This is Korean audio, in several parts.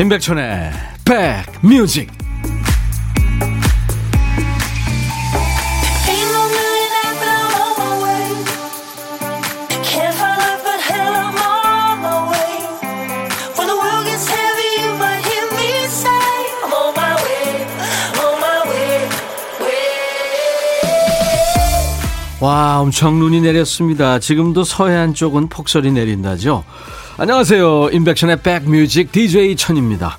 임백천의 백뮤직 와, 엄청 눈이 내렸습니다. 지금도 서해안 쪽은 폭설이 내린다죠. 안녕하세요. 인백션의 백뮤직 DJ 천입니다.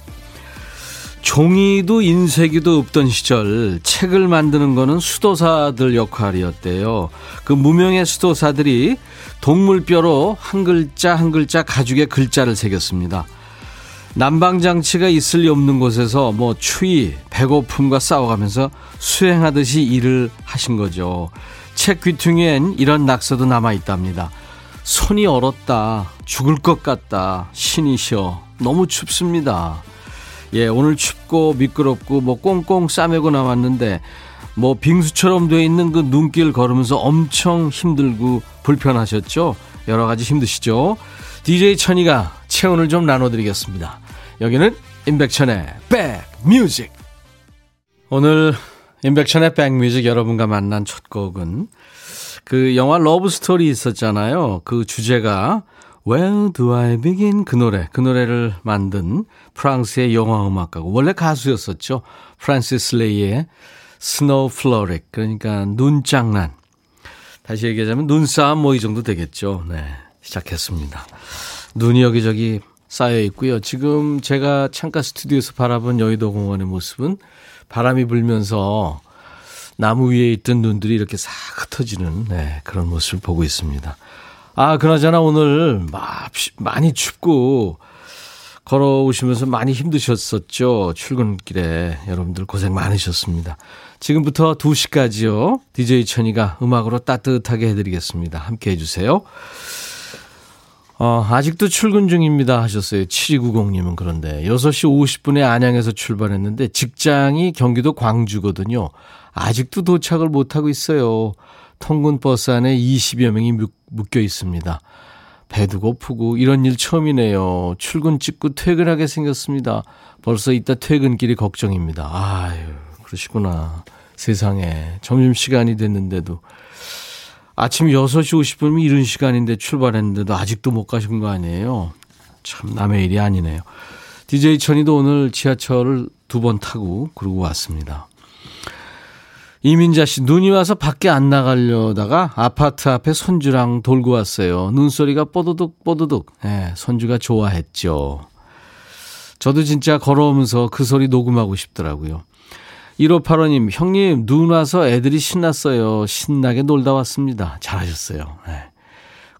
종이도 인쇄기도 없던 시절 책을 만드는 거는 수도사들 역할이었대요. 그 무명의 수도사들이 동물뼈로 한 글자 한 글자 가죽에 글자를 새겼습니다. 난방장치가 있을 리 없는 곳에서 뭐 추위, 배고픔과 싸워가면서 수행하듯이 일을 하신 거죠. 책 귀퉁이엔 이런 낙서도 남아 있답니다. 손이 얼었다. 죽을 것 같다. 신이셔. 너무 춥습니다. 예, 오늘 춥고 미끄럽고 뭐 꽁꽁 싸매고 나왔는데 뭐 빙수처럼 돼 있는 그 눈길 걸으면서 엄청 힘들고 불편하셨죠? 여러 가지 힘드시죠? DJ 천이가 체온을 좀 나눠드리겠습니다. 여기는 임백천의 백뮤직. 오늘 임백천의 백뮤직 여러분과 만난 첫 곡은 그 영화 Love Story 있었잖아요. 그 주제가 Where Do I Begin 그 노래, 그 노래를 만든 프랑스의 영화 음악가고 원래 가수였었죠. 프란시스 레이의 Snow Frolic 그러니까 눈장난. 다시 얘기하자면 눈싸움 뭐 이 정도 되겠죠. 네. 시작했습니다. 눈이 여기저기 쌓여 있고요. 지금 제가 창가 스튜디오에서 바라본 여의도 공원의 모습은 바람이 불면서 나무 위에 있던 눈들이 이렇게 싹 흩어지는 네, 그런 모습을 보고 있습니다. 아, 그나저나 오늘 많이 춥고 걸어오시면서 많이 힘드셨었죠. 출근길에 여러분들 고생 많으셨습니다. 지금부터 2시까지요. DJ 천이가 음악으로 따뜻하게 해드리겠습니다. 함께 해주세요. 어, 아직도 출근 중입니다 하셨어요. 7290님은 그런데 6시 50분에 안양에서 출발했는데 직장이 경기도 광주거든요. 아직도 도착을 못하고 있어요. 통근 버스 안에 20여 명이 묶여 있습니다. 배도 고프고 이런 일 처음이네요. 출근 찍고 퇴근하게 생겼습니다. 벌써 이따 퇴근길이 걱정입니다. 아유, 그러시구나. 세상에. 점심시간이 됐는데도. 아침 6시 50분이면 이른 시간인데 출발했는데도 아직도 못 가신 거 아니에요? 참 남의 일이 아니네요. DJ 천이도 오늘 지하철을 두 번 타고 그러고 왔습니다. 이민자 씨, 눈이 와서 밖에 안 나가려다가 아파트 앞에 손주랑 돌고 왔어요. 눈소리가 뽀드득 뽀드득. 예, 손주가 좋아했죠. 저도 진짜 걸어오면서 그 소리 녹음하고 싶더라고요. 1585님, 형님, 눈 와서 애들이 신났어요. 신나게 놀다 왔습니다. 잘하셨어요. 네.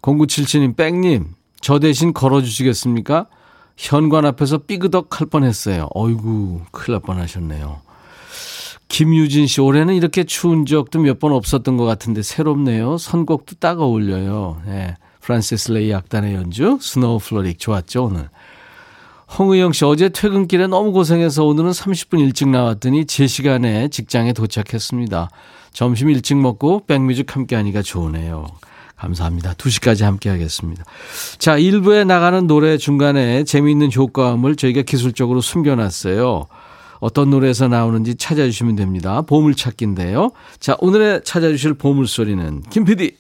0977님, 뺑님, 저 대신 걸어주시겠습니까? 현관 앞에서 삐그덕 할 뻔했어요. 어이구, 큰일 날 뻔하셨네요. 김유진 씨, 올해는 이렇게 추운 적도 몇 번 없었던 것 같은데 새롭네요. 선곡도 딱 어울려요. 네. 프란시스 레이 악단의 연주, Snow Frolic 좋았죠, 오늘. 홍의영 씨, 어제 퇴근길에 너무 고생해서 오늘은 30분 일찍 나왔더니 제 시간에 직장에 도착했습니다. 점심 일찍 먹고 백뮤직 함께 하니까 좋으네요. 감사합니다. 2시까지 함께 하겠습니다. 자, 1부에 나가는 노래 중간에 재미있는 효과음을 저희가 기술적으로 숨겨놨어요. 어떤 노래에서 나오는지 찾아주시면 됩니다. 보물찾기인데요. 자, 오늘의 찾아주실 보물소리는 김PD.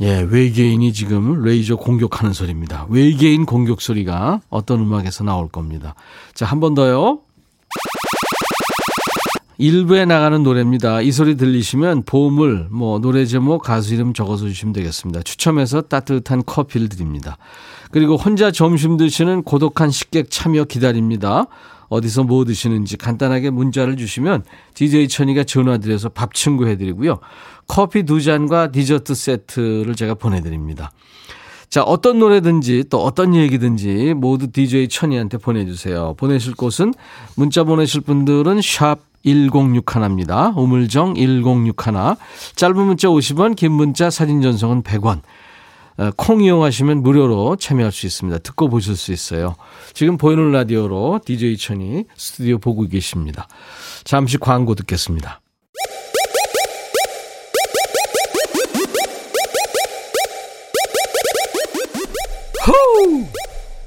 예, 외계인이 지금 레이저 공격하는 소리입니다. 외계인 공격 소리가 어떤 음악에서 나올 겁니다. 자, 한 번 더요. 일부에 나가는 노래입니다. 이 소리 들리시면 보물, 뭐 노래 제목, 가수 이름 적어서 주시면 되겠습니다. 추첨해서 따뜻한 커피를 드립니다. 그리고 혼자 점심 드시는 고독한 식객 참여 기다립니다. 어디서 뭐 드시는지 간단하게 문자를 주시면 DJ 천이가 전화드려서 밥 친구 해드리고요. 커피 두 잔과 디저트 세트를 제가 보내드립니다. 자, 어떤 노래든지 또 어떤 얘기든지 모두 DJ 천이한테 보내주세요. 보내실 곳은 문자 보내실 분들은 샵 1061입니다. 우물정 1061. 짧은 문자 50원, 긴 문자 사진 전송은 100원. 어, 콩 이용하시면 무료로 참여할 수 있습니다. 듣고 보실 수 있어요. 지금 보이는 라디오로 DJ 천이 스튜디오 보고 계십니다. 잠시 광고 듣겠습니다. 호우!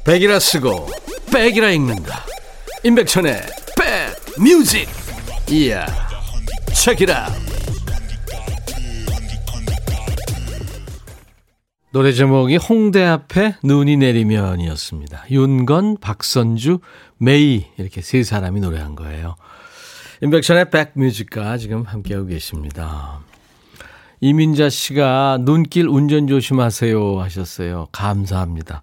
백이라 쓰고 백이라 읽는다 임백천의 백 뮤직 이야 책이라 노래 제목이 홍대 앞에 눈이 내리면이었습니다. 윤건, 박선주, 메이 이렇게 세 사람이 노래한 거예요. 임백천의 백뮤직과 지금 함께하고 계십니다. 이민자 씨가 눈길 운전 조심하세요 하셨어요. 감사합니다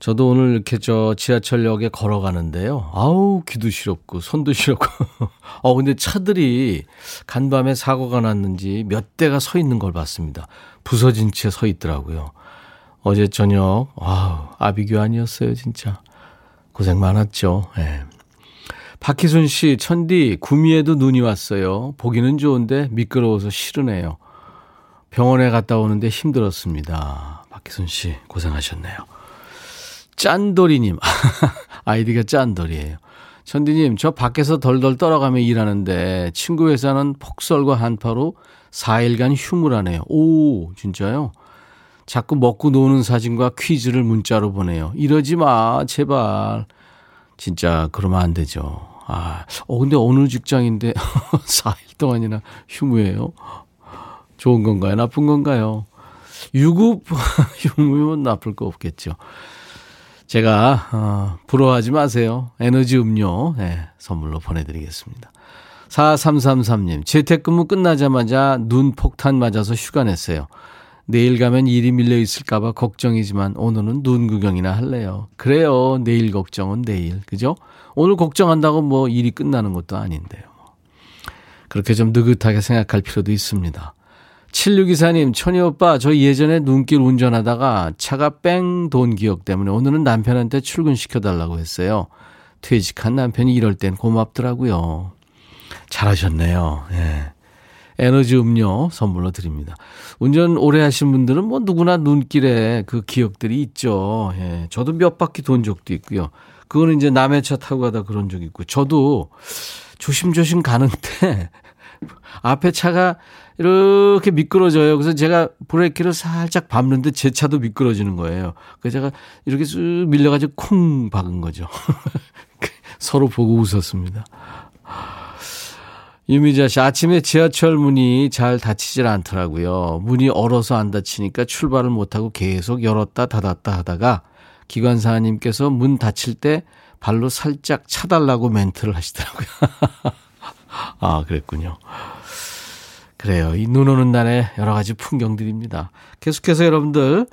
저도 오늘 이렇게 저 지하철역에 걸어가는데요. 아우, 귀도 시렵고, 손도 시렵고. 어, 근데 차들이 간밤에 사고가 났는지 몇 대가 서 있는 걸 봤습니다. 부서진 채 서 있더라고요. 어제 저녁, 아우, 아비규환이었어요, 진짜. 고생 많았죠. 예. 네. 박희순 씨, 천디, 구미에도 눈이 왔어요. 보기는 좋은데 미끄러워서 싫으네요. 병원에 갔다 오는데 힘들었습니다. 박희순 씨, 고생하셨네요. 짠돌이님. 아이디가 짠돌이에요. 천디님, 저 밖에서 덜덜 떨어가며 일하는데 친구 회사는 폭설과 한파로 4일간 휴무라네요. 오, 진짜요? 자꾸 먹고 노는 사진과 퀴즈를 문자로 보내요. 이러지 마, 제발. 진짜 그러면 안 되죠. 아, 어, 근데 어느 직장인데 4일 동안이나 휴무예요? 좋은 건가요? 나쁜 건가요? 유급 휴무면 나쁠 거 없겠죠. 제가 어, 부러워하지 마세요. 에너지 음료 네, 선물로 보내드리겠습니다. 4333님 재택근무 끝나자마자 눈 폭탄 맞아서 휴가 냈어요. 내일 가면 일이 밀려 있을까봐 걱정이지만 오늘은 눈 구경이나 할래요. 그래요. 내일 걱정은 내일. 그죠? 오늘 걱정한다고 뭐 일이 끝나는 것도 아닌데요. 그렇게 좀 느긋하게 생각할 필요도 있습니다. 7624님, 천희 오빠, 저 예전에 눈길 운전하다가 차가 뺑 돈 기억 때문에 오늘은 남편한테 출근시켜달라고 했어요. 퇴직한 남편이 이럴 땐 고맙더라고요. 잘하셨네요. 예. 에너지 음료 선물로 드립니다. 운전 오래 하신 분들은 뭐 누구나 눈길에 그 기억들이 있죠. 예. 저도 몇 바퀴 돈 적도 있고요. 그거는 이제 남의 차 타고 가다 그런 적 있고, 저도 조심조심 가는데 앞에 차가 이렇게 미끄러져요. 그래서 제가 브레이크를 살짝 밟는데 제 차도 미끄러지는 거예요. 그래서 제가 이렇게 쑥 밀려가지고 쿵 박은 거죠. 서로 보고 웃었습니다. 유미자 씨, 아침에 지하철 문이 잘 닫히질 않더라고요. 문이 얼어서 안 닫히니까 출발을 못하고 계속 열었다 닫았다 하다가 기관사님께서 문 닫힐 때 발로 살짝 차달라고 멘트를 하시더라고요. 아, 그랬군요. 그래요. 이 눈 오는 날에 여러 가지 풍경들입니다. 계속해서 여러분들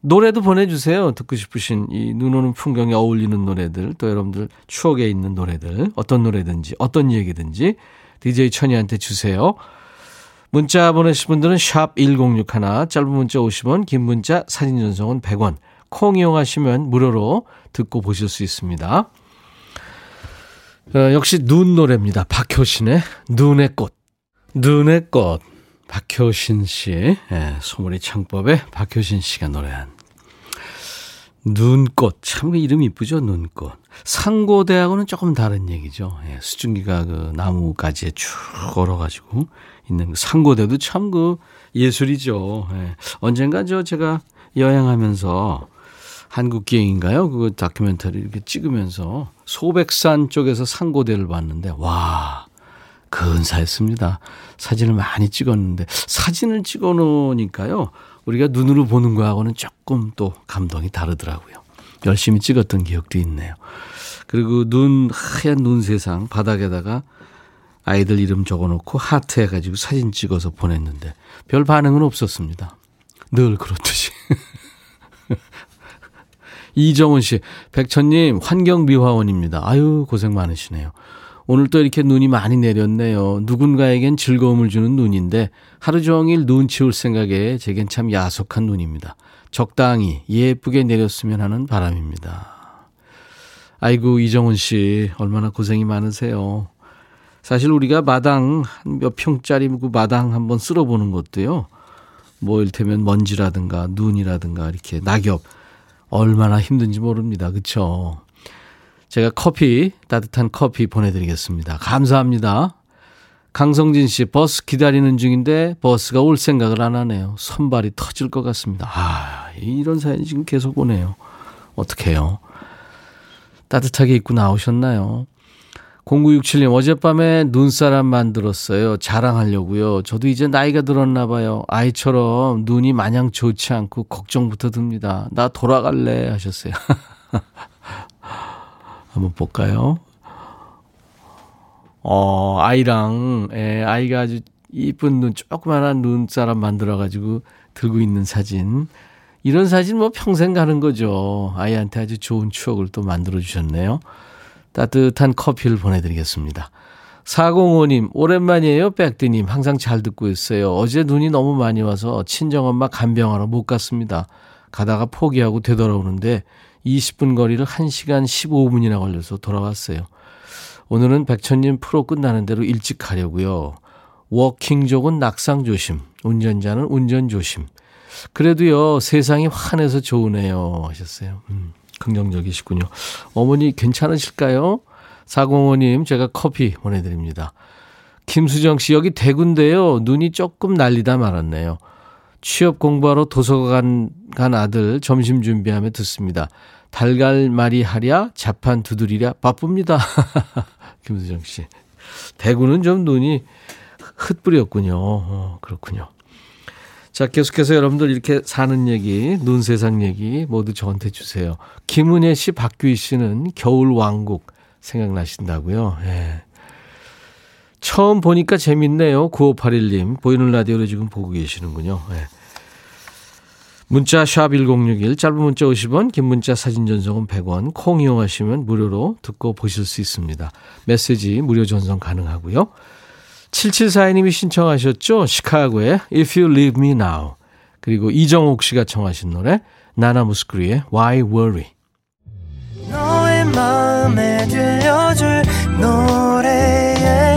노래도 보내주세요. 듣고 싶으신 이 눈 오는 풍경에 어울리는 노래들, 또 여러분들 추억에 있는 노래들, 어떤 노래든지, 어떤 얘기든지 DJ 천이한테 주세요. 문자 보내실 분들은 샵 1061, 짧은 문자 50원, 긴 문자 사진 전송은 100원, 콩 이용하시면 무료로 듣고 보실 수 있습니다. 어, 역시 눈 노래입니다. 박효신의 눈의 꽃. 눈의 꽃. 박효신 씨. 예, 소머리 창법의 박효신 씨가 노래한 눈꽃. 참그 이름 이쁘죠? 눈꽃. 상고대하고는 조금 다른 얘기죠. 예, 수증기가 그 나무가지에 쭉 걸어가지고 있는 그 상고대도 참 그 예술이죠. 예. 언젠가 저 제가 여행하면서 한국 기행인가요? 그 다큐멘터리 이렇게 찍으면서 소백산 쪽에서 상고대를 봤는데 와 근사했습니다. 사진을 많이 찍었는데 사진을 찍어 놓으니까요. 우리가 눈으로 보는 거하고는 조금 또 감동이 다르더라고요. 열심히 찍었던 기억도 있네요. 그리고 눈 하얀 눈 세상 바닥에다가 아이들 이름 적어 놓고 하트 해 가지고 사진 찍어서 보냈는데 별 반응은 없었습니다. 늘 그렇듯이. 이정은 씨, 백천님, 환경미화원입니다. 아유, 고생 많으시네요. 오늘 또 이렇게 눈이 많이 내렸네요. 누군가에겐 즐거움을 주는 눈인데 하루 종일 눈 치울 생각에 제겐 참 야속한 눈입니다. 적당히 예쁘게 내렸으면 하는 바람입니다. 아이고, 이정은 씨, 얼마나 고생이 많으세요. 사실 우리가 마당 몇 평짜리 그 마당 한번 쓸어보는 것도요. 뭐 일테면 먼지라든가 눈이라든가 이렇게 낙엽 얼마나 힘든지 모릅니다. 그렇죠? 제가 커피 따뜻한 커피 보내드리겠습니다. 감사합니다. 강성진 씨 버스 기다리는 중인데 버스가 올 생각을 안 하네요. 손발이 터질 것 같습니다. 아 이런 사연이 지금 계속 오네요. 어떡해요. 따뜻하게 입고 나오셨나요? 0967님, 어젯밤에 눈사람 만들었어요. 자랑하려고요. 저도 이제 나이가 들었나 봐요. 아이처럼 눈이 마냥 좋지 않고 걱정부터 듭니다. 나 돌아갈래 하셨어요. 한번 볼까요? 어, 아이랑, 예, 아이가 아주 이쁜 눈, 조그만한 눈사람 만들어가지고 들고 있는 사진. 이런 사진 뭐 평생 가는 거죠. 아이한테 아주 좋은 추억을 또 만들어 주셨네요. 따뜻한 커피를 보내드리겠습니다. 405님, 오랜만이에요, 백디님. 항상 잘 듣고 있어요. 어제 눈이 너무 많이 와서 친정엄마 간병하러 못 갔습니다. 가다가 포기하고 되돌아오는데 20분 거리를 1시간 15분이나 걸려서 돌아왔어요. 오늘은 백천님 프로 끝나는 대로 일찍 가려고요. 워킹족은 낙상 조심, 운전자는 운전 조심. 그래도요, 세상이 환해서 좋으네요. 하셨어요. 음, 긍정적이시군요. 어머니 괜찮으실까요? 405님, 제가 커피 보내드립니다. 김수정 씨, 여기 대구인데요. 눈이 조금 날리다 말았네요. 취업 공부하러 도서관 간 아들 점심 준비하며 듣습니다. 달걀말이 하랴, 자판 두드리랴, 바쁩니다. 김수정 씨. 대구는 좀 눈이 흩뿌렸군요. 어, 그렇군요. 자, 계속해서 여러분들 이렇게 사는 얘기, 눈 세상 얘기 모두 저한테 주세요. 김은혜 씨, 박규희 씨는 겨울 왕국 생각나신다고요? 예. 처음 보니까 재밌네요. 9581님. 보이는 라디오로 지금 보고 계시는군요. 예. 문자 샵 1061, 짧은 문자 50원, 긴 문자 사진 전송은 100원, 콩 이용하시면 무료로 듣고 보실 수 있습니다. 메시지 무료 전송 가능하고요. 7742님이 신청하셨죠? 시카고의 If You Leave Me Now. 그리고 이정옥 씨가 청하신 노래 나나무스크리의 Why Worry. 너의 마음에 들려줄 노래에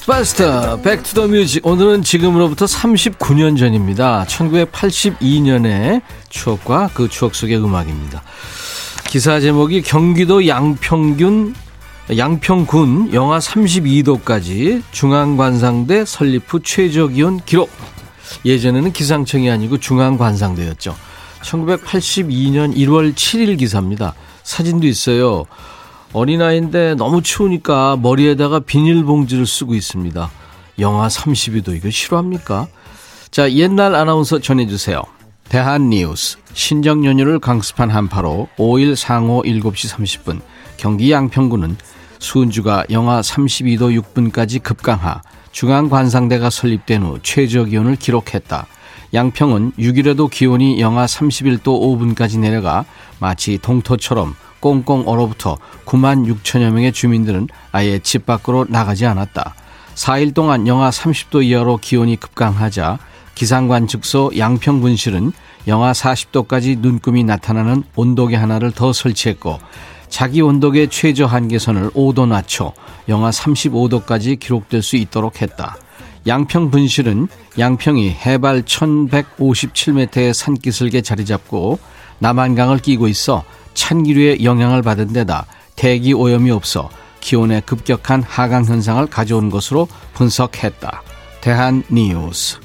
To the music. 오늘은 지금으로부터 39년 전입니다. 1982년의 추억과 그 추억 속의 음악입니다. 기사 제목이 경기도 양평균 양평군 영하 32도까지 중앙관상대 설립 후 최저 기온 기록. 예전에는 기상청이 아니고 중앙관상대였죠. 1982년 1월 7일 기사입니다. 사진도 있어요. 어린아이인데 너무 추우니까 머리에다가 비닐봉지를 쓰고 있습니다. 영하 32도 이거 싫어합니까? 자, 옛날 아나운서 전해주세요. 대한뉴스 신정 연휴를 강습한 한파로 5일 상호 7시 30분 경기 양평구는 수은주가 영하 32도 6분까지 급강하 중앙관상대가 설립된 후 최저 기온을 기록했다. 양평은 6일에도 기온이 영하 31도 5분까지 내려가 마치 동토처럼 꽁꽁 얼어붙어 9만 6천여 명의 주민들은 아예 집 밖으로 나가지 않았다. 4일 동안 영하 30도 이하로 기온이 급강하자 기상관 측소 양평분실은 영하 40도까지 눈금이 나타나는 온도계 하나를 더 설치했고 자기 온도계 최저 한계선을 5도 낮춰 영하 35도까지 기록될 수 있도록 했다. 양평 분실은 양평이 해발 1157m의 산기슭에 자리 잡고 남한강을 끼고 있어 찬기류의 영향을 받은 데다 대기 오염이 없어 기온의 급격한 하강 현상을 가져온 것으로 분석했다. 대한 뉴스.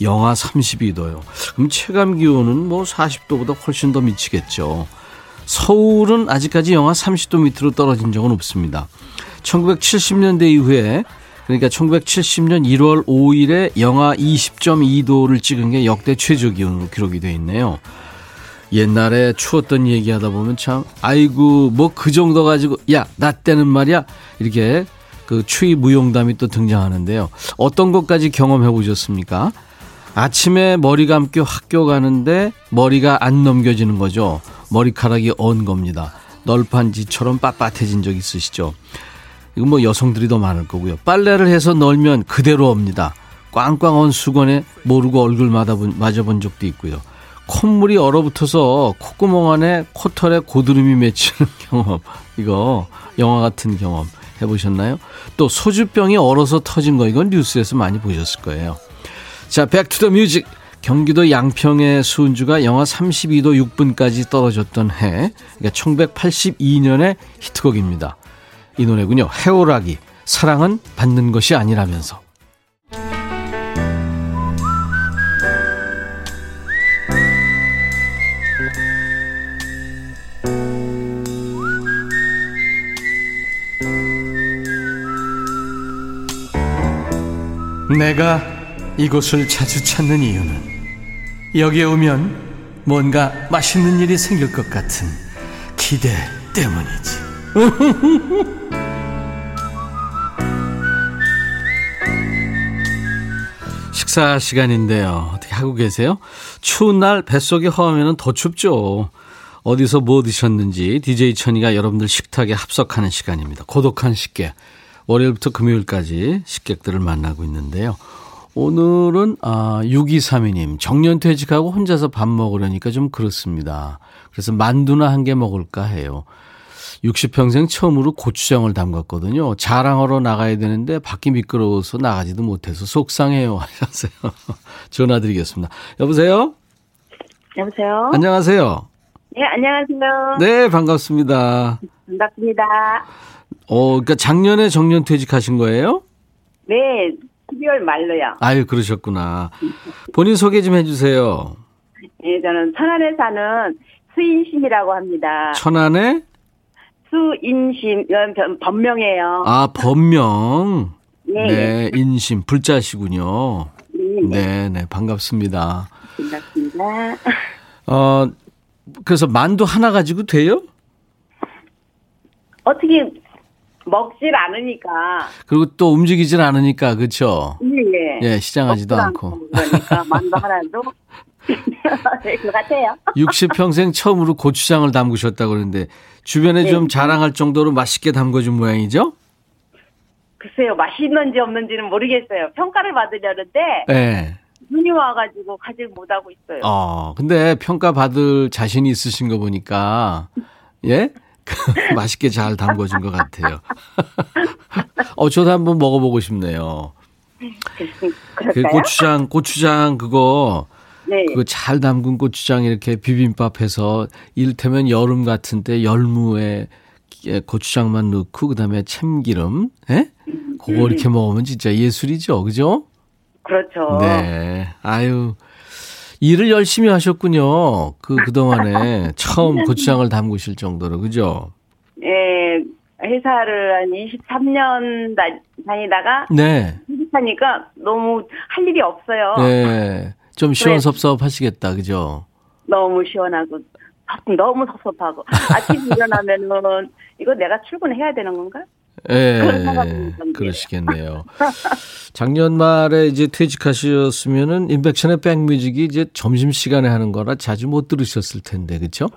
영하 32도요. 그럼 체감 기온은 뭐 40도보다 훨씬 더 미치겠죠. 서울은 아직까지 영하 30도 밑으로 떨어진 적은 없습니다. 1970년대 이후에 그러니까 1970년 1월 5일에 영하 20.2도를 찍은 게 역대 최저 기온 기록이 돼 있네요. 옛날에 추웠던 얘기하다 보면 참 아이고 뭐 그 정도 가지고 야 나 때는 말이야 이렇게 그 추위 무용담이 또 등장하는데요. 어떤 것까지 경험해 보셨습니까? 아침에 머리 감고 학교 가는데 머리가 안 넘겨지는 거죠. 머리카락이 언 겁니다. 널판지처럼 빳빳해진 적 있으시죠? 이건 뭐 여성들이 더 많을 거고요. 빨래를 해서 널면 그대로 옵니다. 꽝꽝 언 수건에 모르고 얼굴 맞아본 적도 있고요. 콧물이 얼어붙어서 콧구멍 안에 코털에 고드름이 맺히는 경험. 이거 영화 같은 경험 해보셨나요? 또 소주병이 얼어서 터진 거 이건 뉴스에서 많이 보셨을 거예요. 자, Back to the Music. 경기도 양평의 수은주가 영하 32도 6분까지 떨어졌던 해. 그러니까 1982년의 히트곡입니다. 이 노래군요. 해오라기. 사랑은 받는 것이 아니라면서. 내가 이곳을 자주 찾는 이유는 여기에 오면 뭔가 맛있는 일이 생길 것 같은 기대 때문이지. 식사 시간인데요. 어떻게 하고 계세요? 추운 날 뱃속이 허하면 더 춥죠. 어디서 뭐 드셨는지 DJ 천이가 여러분들 식탁에 합석하는 시간입니다. 고독한 식객. 월요일부터 금요일까지 식객들을 만나고 있는데요. 오늘은 아 6232님 정년 퇴직하고 혼자서 밥 먹으려니까 좀 그렇습니다. 그래서 만두나 한 개 먹을까 해요. 60평생 처음으로 고추장을 담갔거든요. 자랑하러 나가야 되는데 밖이 미끄러워서 나가지도 못해서 속상해요 하셨어요. 전화 드리겠습니다. 여보세요? 여보세요? 안녕하세요. 네, 안녕하세요. 네, 반갑습니다. 반갑습니다. 어, 그러니까 작년에 정년 퇴직하신 거예요? 네, 12월 말로요. 아유, 그러셨구나. 본인 소개 좀 해주세요. 네, 저는 천안에 사는 수인심이라고 합니다. 천안에? 수인심, 이건 본명이에요. 아, 본명. 네. 네, 인심, 불자시군요. 네, 네, 네, 반갑습니다. 반갑습니다. 어, 그래서 만두 하나 가지고 돼요? 어떻게 먹질 않으니까. 그리고 또 움직이질 않으니까, 그쵸? 예, 예, 시장하지도 먹지도 않고. 그러니까 만두 하나도 네, 그 같아요. 60평생 처음으로 고추장을 담그셨다고 그러는데, 주변에 네. 좀 자랑할 정도로 맛있게 담궈준 모양이죠? 글쎄요, 맛있는지 없는지는 모르겠어요. 평가를 받으려는데 예. 눈이 와가지고 가지 못하고 있어요. 어, 근데 평가 받을 자신이 있으신 거 보니까, 예? 맛있게 잘 담궈준 것 같아요. 어, 저도 한번 먹어보고 싶네요. 그? 고추장, 고추장 그거, 네. 그거 잘 담근 고추장 이렇게 비빔밥 해서 이를테면 여름 같은 때 열무에 고추장만 넣고 그다음에 참기름, 예? 그거 이렇게 먹으면 진짜 예술이죠. 그죠? 그렇죠. 네. 아유. 일을 열심히 하셨군요. 그, 그동안에 처음 고추장을 담그실 정도로. 그죠? 예, 회사를 한 23년 다, 다니다가 네. 퇴직하니까 너무 할 일이 없어요. 네. 좀 시원섭섭 하시겠다. 그죠? 너무 시원하고 너무 섭섭하고 아침 일어나면은 이거 내가 출근해야 되는 건가? 예. 그러시겠네요. 작년 말에 이제 퇴직하셨으면은 인백션의 백뮤직이 이제 점심 시간에 하는 거라 자주 못 들으셨을 텐데. 그죠?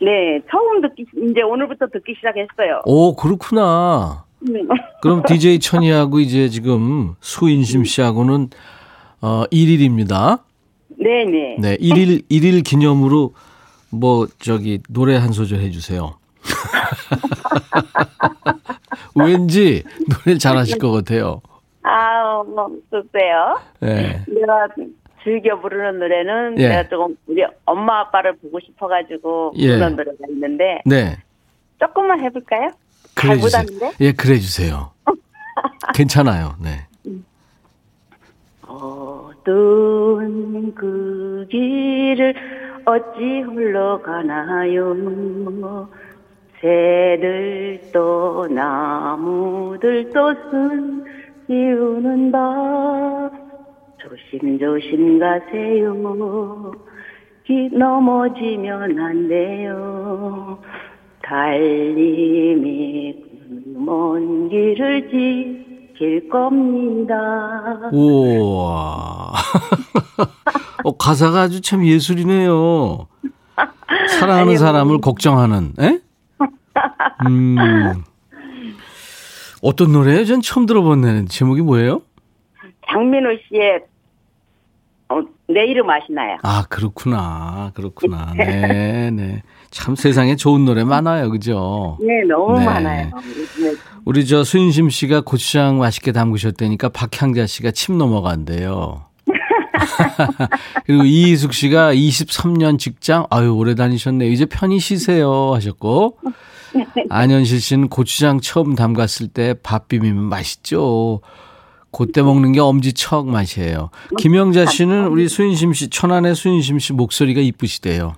네, 처음 듣기 이제 오늘부터 듣기 시작했어요. 오, 그렇구나. 음. 그럼 DJ 천이하고 이제 지금 수인심 씨하고는 어 1일입니다. 네, 네. 네, 1일 1일 기념으로 뭐 저기 노래 한 소절 해 주세요. 왠지 노래를 잘하실 것 같아요. 아, 뭐 글쎄요. 네. 내가 즐겨 부르는 노래는 예. 내가 조금 우리 엄마 아빠를 보고 싶어가지고 예. 부르는 노래가 있는데 네. 조금만 해볼까요? 그래 잘 주세요. 예, 그래 주세요. 괜찮아요. 네. 어두운 그 길을 어찌 흘러가나요 새들도 나무들도 비우는 밤 조심조심 가세요 기 넘어지면 안 돼요 달님이 그먼 길을 지킬 겁니다 우와. 어, 가사가 아주 참 예술이네요. 사랑하는 아니요. 사람을 걱정하는, 에? 음. 어떤 노래예요? 전 처음 들어본 제목이 뭐예요? 장민호 씨의 어, 내 이름 아시나요? 아, 그렇구나. 그렇구나. 네, 네. 참 세상에 좋은 노래 많아요. 그죠? 네, 너무 네. 많아요. 요즘에 우리 저 수인심 씨가 고추장 맛있게 담그셨다니까 박향자 씨가 침 넘어간대요. 그리고 이희숙 씨가 23년 직장, 아유, 오래 다니셨네요. 이제 편히 쉬세요. 하셨고. 안현실 씨는 고추장 처음 담갔을 때 밥 비비면 맛있죠. 그때 먹는 게 엄지척 맛이에요. 김영자 씨는 우리 수인심 씨, 천안의 수인심 씨 목소리가 이쁘시대요.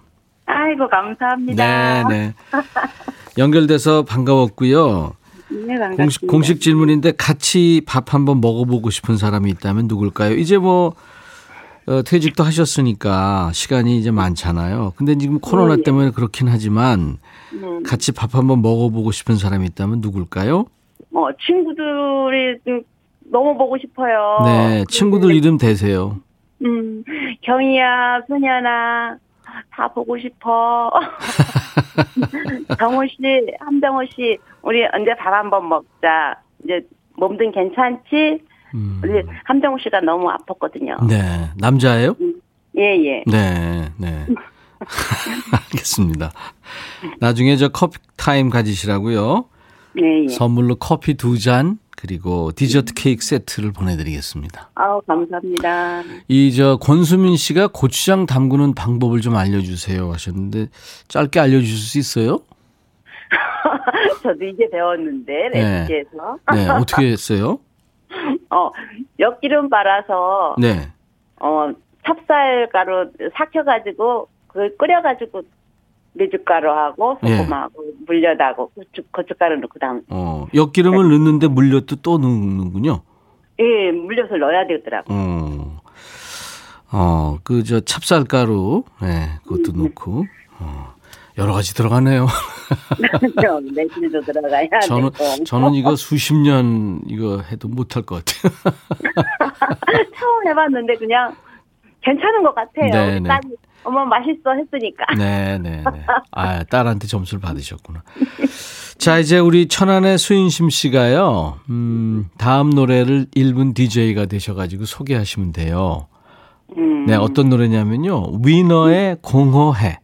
아이고 감사합니다. 네, 네. 연결돼서 반가웠고요. 네. 공식, 공식 질문인데 같이 밥 한번 먹어보고 싶은 사람이 있다면 누굴까요? 이제 뭐 어, 퇴직도 하셨으니까 시간이 이제 많잖아요. 근데 지금 코로나 네. 때문에 그렇긴 하지만 음, 같이 밥 한번 먹어보고 싶은 사람이 있다면 누굴까요? 어, 친구들이 좀 너무 보고 싶어요. 네, 친구들 이름 대세요. 음, 경이야, 소녀나 다 보고 싶어. 정호 씨, 함정호 씨, 우리 언제 밥 한번 먹자. 이제 몸든 괜찮지? 음, 우리 함정호 씨가 너무 아팠거든요. 네, 남자예요? 예, 예. 네, 네. 알겠습니다. 나중에 저 커피 타임 가지시라고요. 예, 예. 선물로 커피 두 잔 그리고 디저트 케이크 세트를 보내드리겠습니다. 아우, 감사합니다. 이 저 권수민 씨가 고추장 담그는 방법을 좀 알려주세요 하셨는데 짧게 알려주실 수 있어요? 저도 이제 배웠는데, 네. 레시피에서. 네, 어떻게 했어요? 어, 엿기름 빨아서, 네, 어, 찹쌀가루 삭혀가지고, 그걸 끓여가지고, 메주가루하고, 예. 소금하고, 물엿하고, 고추, 고춧가루 넣고, 그 다음, 어 엿기름을 넣는데 물엿도 또 넣는군요. 예, 물엿을 넣어야 되더라고요. 어, 어, 그 저 찹쌀가루, 네, 그것도 넣고, 어, 여러 가지 들어가네요. 매실도 들어가야 저는 되고. 저는 이거 수십 년 이거 해도 못할 것 같아요. 처음 해봤는데, 그냥, 괜찮은 것 같아요. 네, 우리 네. 딸이, 어머, 맛있어 했으니까. 네, 네, 네. 아, 딸한테 점수를 받으셨구나. 자, 이제 우리 천안의 수인심 씨가요, 음, 다음 노래를 1분 DJ가 되셔가지고 소개하시면 돼요. 음. 네, 어떤 노래냐면요. 위너의 공허해.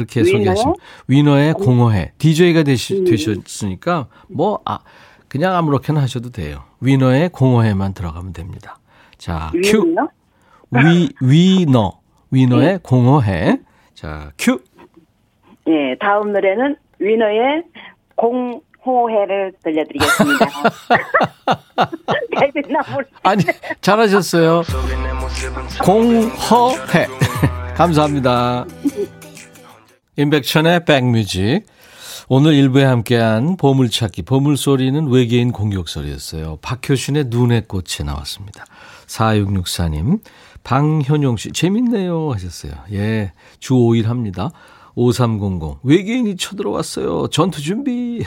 네? 그렇게 위너요? 소개하시면. 위너의 공허해. DJ가 되시, 되셨으니까, 뭐, 아, 그냥 아무렇게나 하셔도 돼요. 위너의 공허해만 들어가면 됩니다. 자, 큐. 위는요? 위, 위너. 위너의 공허해. 자, 큐. 예, 다음 노래는 위너의 공 호해를 들려드리겠습니다. 갈비나물. 아니, 잘하셨어요. 공허해. 감사합니다. 임백천의 백뮤직. 오늘 일부에 함께한 보물찾기, 보물소리는 외계인 공격소리였어요. 박효신의 눈의 꽃에 나왔습니다. 4664님, 방현용 씨, 재밌네요. 하셨어요. 예, 주 5일 합니다. 5300, 외계인이 쳐들어왔어요. 전투 준비.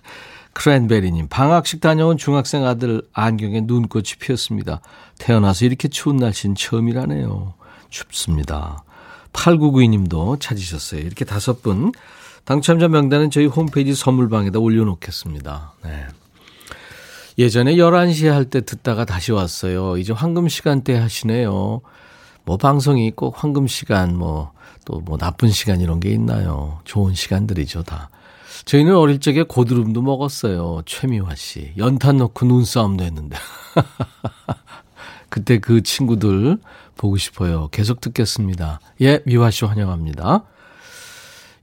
크랜베리님, 방학식 다녀온 중학생 아들 안경에 눈꽃이 피었습니다. 태어나서 이렇게 추운 날씨는 처음이라네요. 춥습니다. 8992님도 찾으셨어요. 이렇게 다섯 분 당첨자 명단은 저희 홈페이지 선물방에다 올려놓겠습니다. 네. 예전에 11시에 할 때 듣다가 다시 왔어요. 이제 황금 시간대 하시네요. 뭐 방송이 꼭 황금 시간 뭐 또 뭐 나쁜 시간 이런 게 있나요? 좋은 시간들이죠, 다. 저희는 어릴 적에 고드름도 먹었어요. 최미화 씨. 연탄 넣고 눈싸움도 했는데. 그때 그 친구들 보고 싶어요. 계속 듣겠습니다. 예, 미화 씨 환영합니다.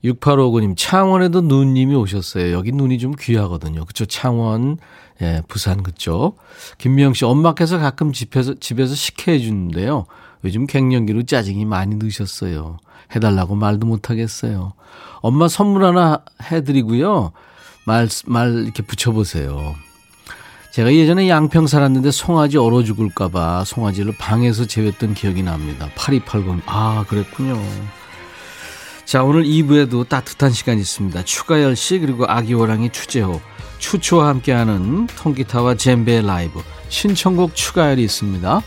6859님, 창원에도 누님이 오셨어요. 여기 눈이 좀 귀하거든요. 그쵸? 창원, 예, 부산 그쪽. 김미영 씨, 엄마께서 가끔 집에서, 집에서 식혜해 주는데요. 요즘 갱년기로 짜증이 많이 드셨어요. 해달라고 말도 못하겠어요. 엄마 선물 하나 해드리고요. 말, 말 이렇게 붙여보세요. 제가 예전에 양평 살았는데 송아지 얼어 죽을까봐 송아지를 방에서 재웠던 기억이 납니다. 8280. 아, 그랬군요. 자, 오늘 2부에도 따뜻한 시간이 있습니다. 추가열 씨, 그리고 아기 호랑이 추재호, 추추와 함께하는 통기타와 젬베 라이브, 신청곡 추가열이 있습니다.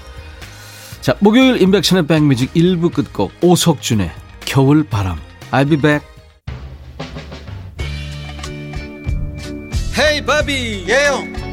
자, 목요일 인백션의 백뮤직 1부 끝곡 오석준의 겨울 바람. I'll be back. 헤이 바비 예영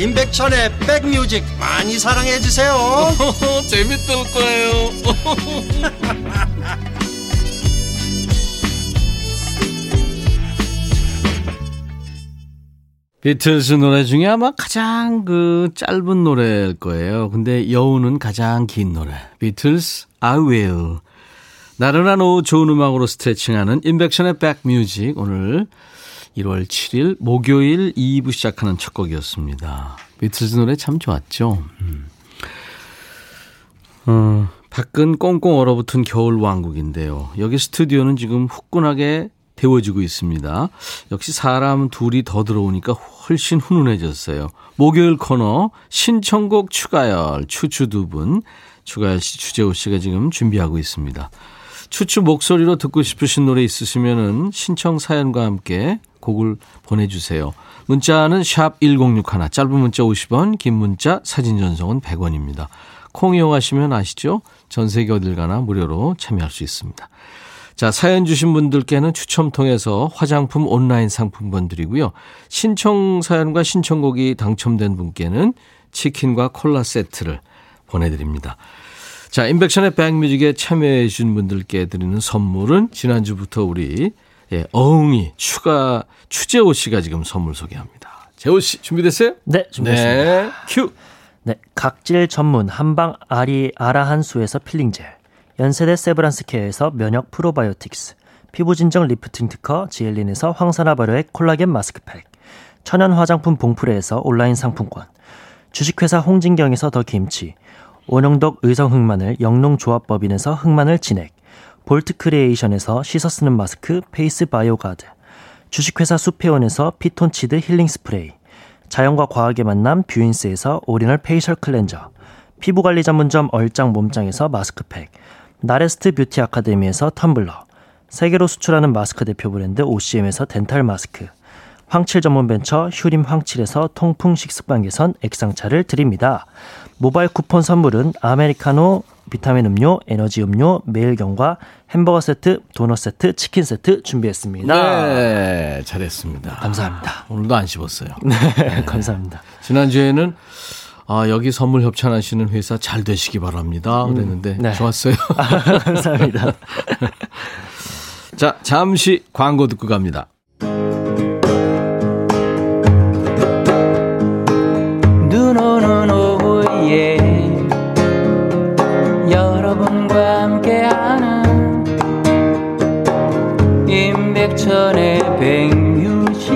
임백천의 백뮤직 많이 사랑해 주세요 재밌을 거예요 비틀스 노래 중에 아마 가장 그 짧은 노래일 거예요. 근데 여운은 가장 긴 노래. 비틀스 I Will. 나른한 오후 좋은 음악으로 스트레칭하는 임백천의 백뮤직 오늘 1월 7일 목요일 2부 시작하는 첫 곡이었습니다. 비틀즈 노래 참 좋았죠. 음. 어, 밖은 꽁꽁 얼어붙은 겨울 왕국인데요. 여기 스튜디오는 지금 후끈하게 데워지고 있습니다. 역시 사람 둘이 더 들어오니까 훨씬 훈훈해졌어요. 목요일 코너 신청곡 추가열 추추 두 분, 추가열 씨, 추재호 씨가 지금 준비하고 있습니다. 추추 목소리로 듣고 싶으신 노래 있으시면은 신청 사연과 함께 곡을 보내주세요. 문자는 샵 1061, 짧은 문자 50원, 긴 문자 사진 전송은 100원입니다. 콩 이용하시면 아시죠? 전 세계 어딜 가나 무료로 참여할 수 있습니다. 자, 사연 주신 분들께는 추첨 통해서 화장품 온라인 상품권 드리고요. 신청 사연과 신청곡이 당첨된 분께는 치킨과 콜라 세트를 보내드립니다. 자, 인백션의 백뮤직에 참여해 주신 분들께 드리는 선물은 지난주부터 우리 예, 어흥이 추가 추재호 씨가 지금 선물 소개합니다. 재호 씨 준비됐어요? 네, 준비됐습니다. 네, 큐. 네, 각질 전문 한방 아리 아라한수에서 필링 젤, 연세대 세브란스 케어에서 면역 프로바이오틱스, 피부 진정 리프팅 특허 지엘린에서 항산화 발효액 콜라겐 마스크팩, 천연 화장품 봉프레에서 온라인 상품권, 주식회사 홍진경에서 더 김치, 원영덕 의성 흑마늘 영농조합법인에서 흑마늘 진액, 볼트 크리에이션에서 씻어 쓰는 마스크 페이스 바이오 가드, 주식회사 수페온에서 피톤치드 힐링 스프레이, 자연과 과학의 만남 뷰인스에서 original facial cleanser, 피부관리 전문점 얼짱 몸짱에서 마스크팩, 나레스트 뷰티 아카데미에서 텀블러, 세계로 수출하는 마스크 대표 브랜드 OCM에서 dental 마스크, 황칠 전문 벤처 휴림 황칠에서 통풍 식습관 개선 액상차를 드립니다. 모바일 쿠폰 선물은 아메리카노, 비타민 음료, 에너지 음료, 매일견과 햄버거 세트, 도넛 세트, 치킨 세트 준비했습니다. 네, 잘했습니다. 감사합니다. 오늘도 안 씹었어요. 네, 감사합니다. 지난주에는 아, 여기 선물 협찬하시는 회사 잘 되시기 바랍니다. 그랬는데 네. 좋았어요. 감사합니다. 자, 잠시 광고 듣고 갑니다. 여러분과 함께하는 임백천의 백뮤직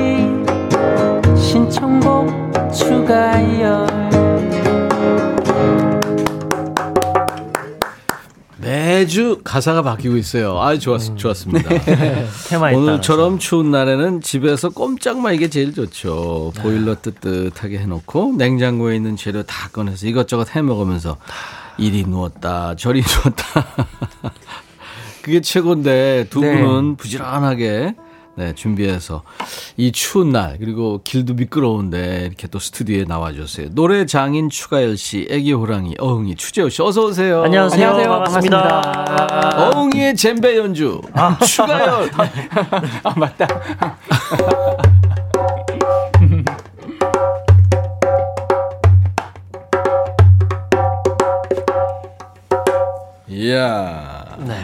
신청곡 추가요 매주 가사가 바뀌고 있어요. 아, 좋았, 좋았습니다. 테마에 오늘처럼 추운 날에는 집에서 꼼짝만 이게 제일 좋죠. 보일러 뜨뜻하게 해놓고 냉장고에 있는 재료 다 꺼내서 이것저것 해 먹으면서 이리 누웠다 저리 누웠다. 그게 최고인데 두 네. 분은 부지런하게 네, 준비해서 이 추운 날 그리고 길도 미끄러운데 이렇게 또 스튜디오에 나와주세요. 노래 장인 추가열 씨, 애기 호랑이, 어흥이, 추재호 씨 어서 오세요. 안녕하세요. 안녕하세요. 반갑습니다. 어흥이의 젬베 연주 추가열. 아 맞다 이야. 네.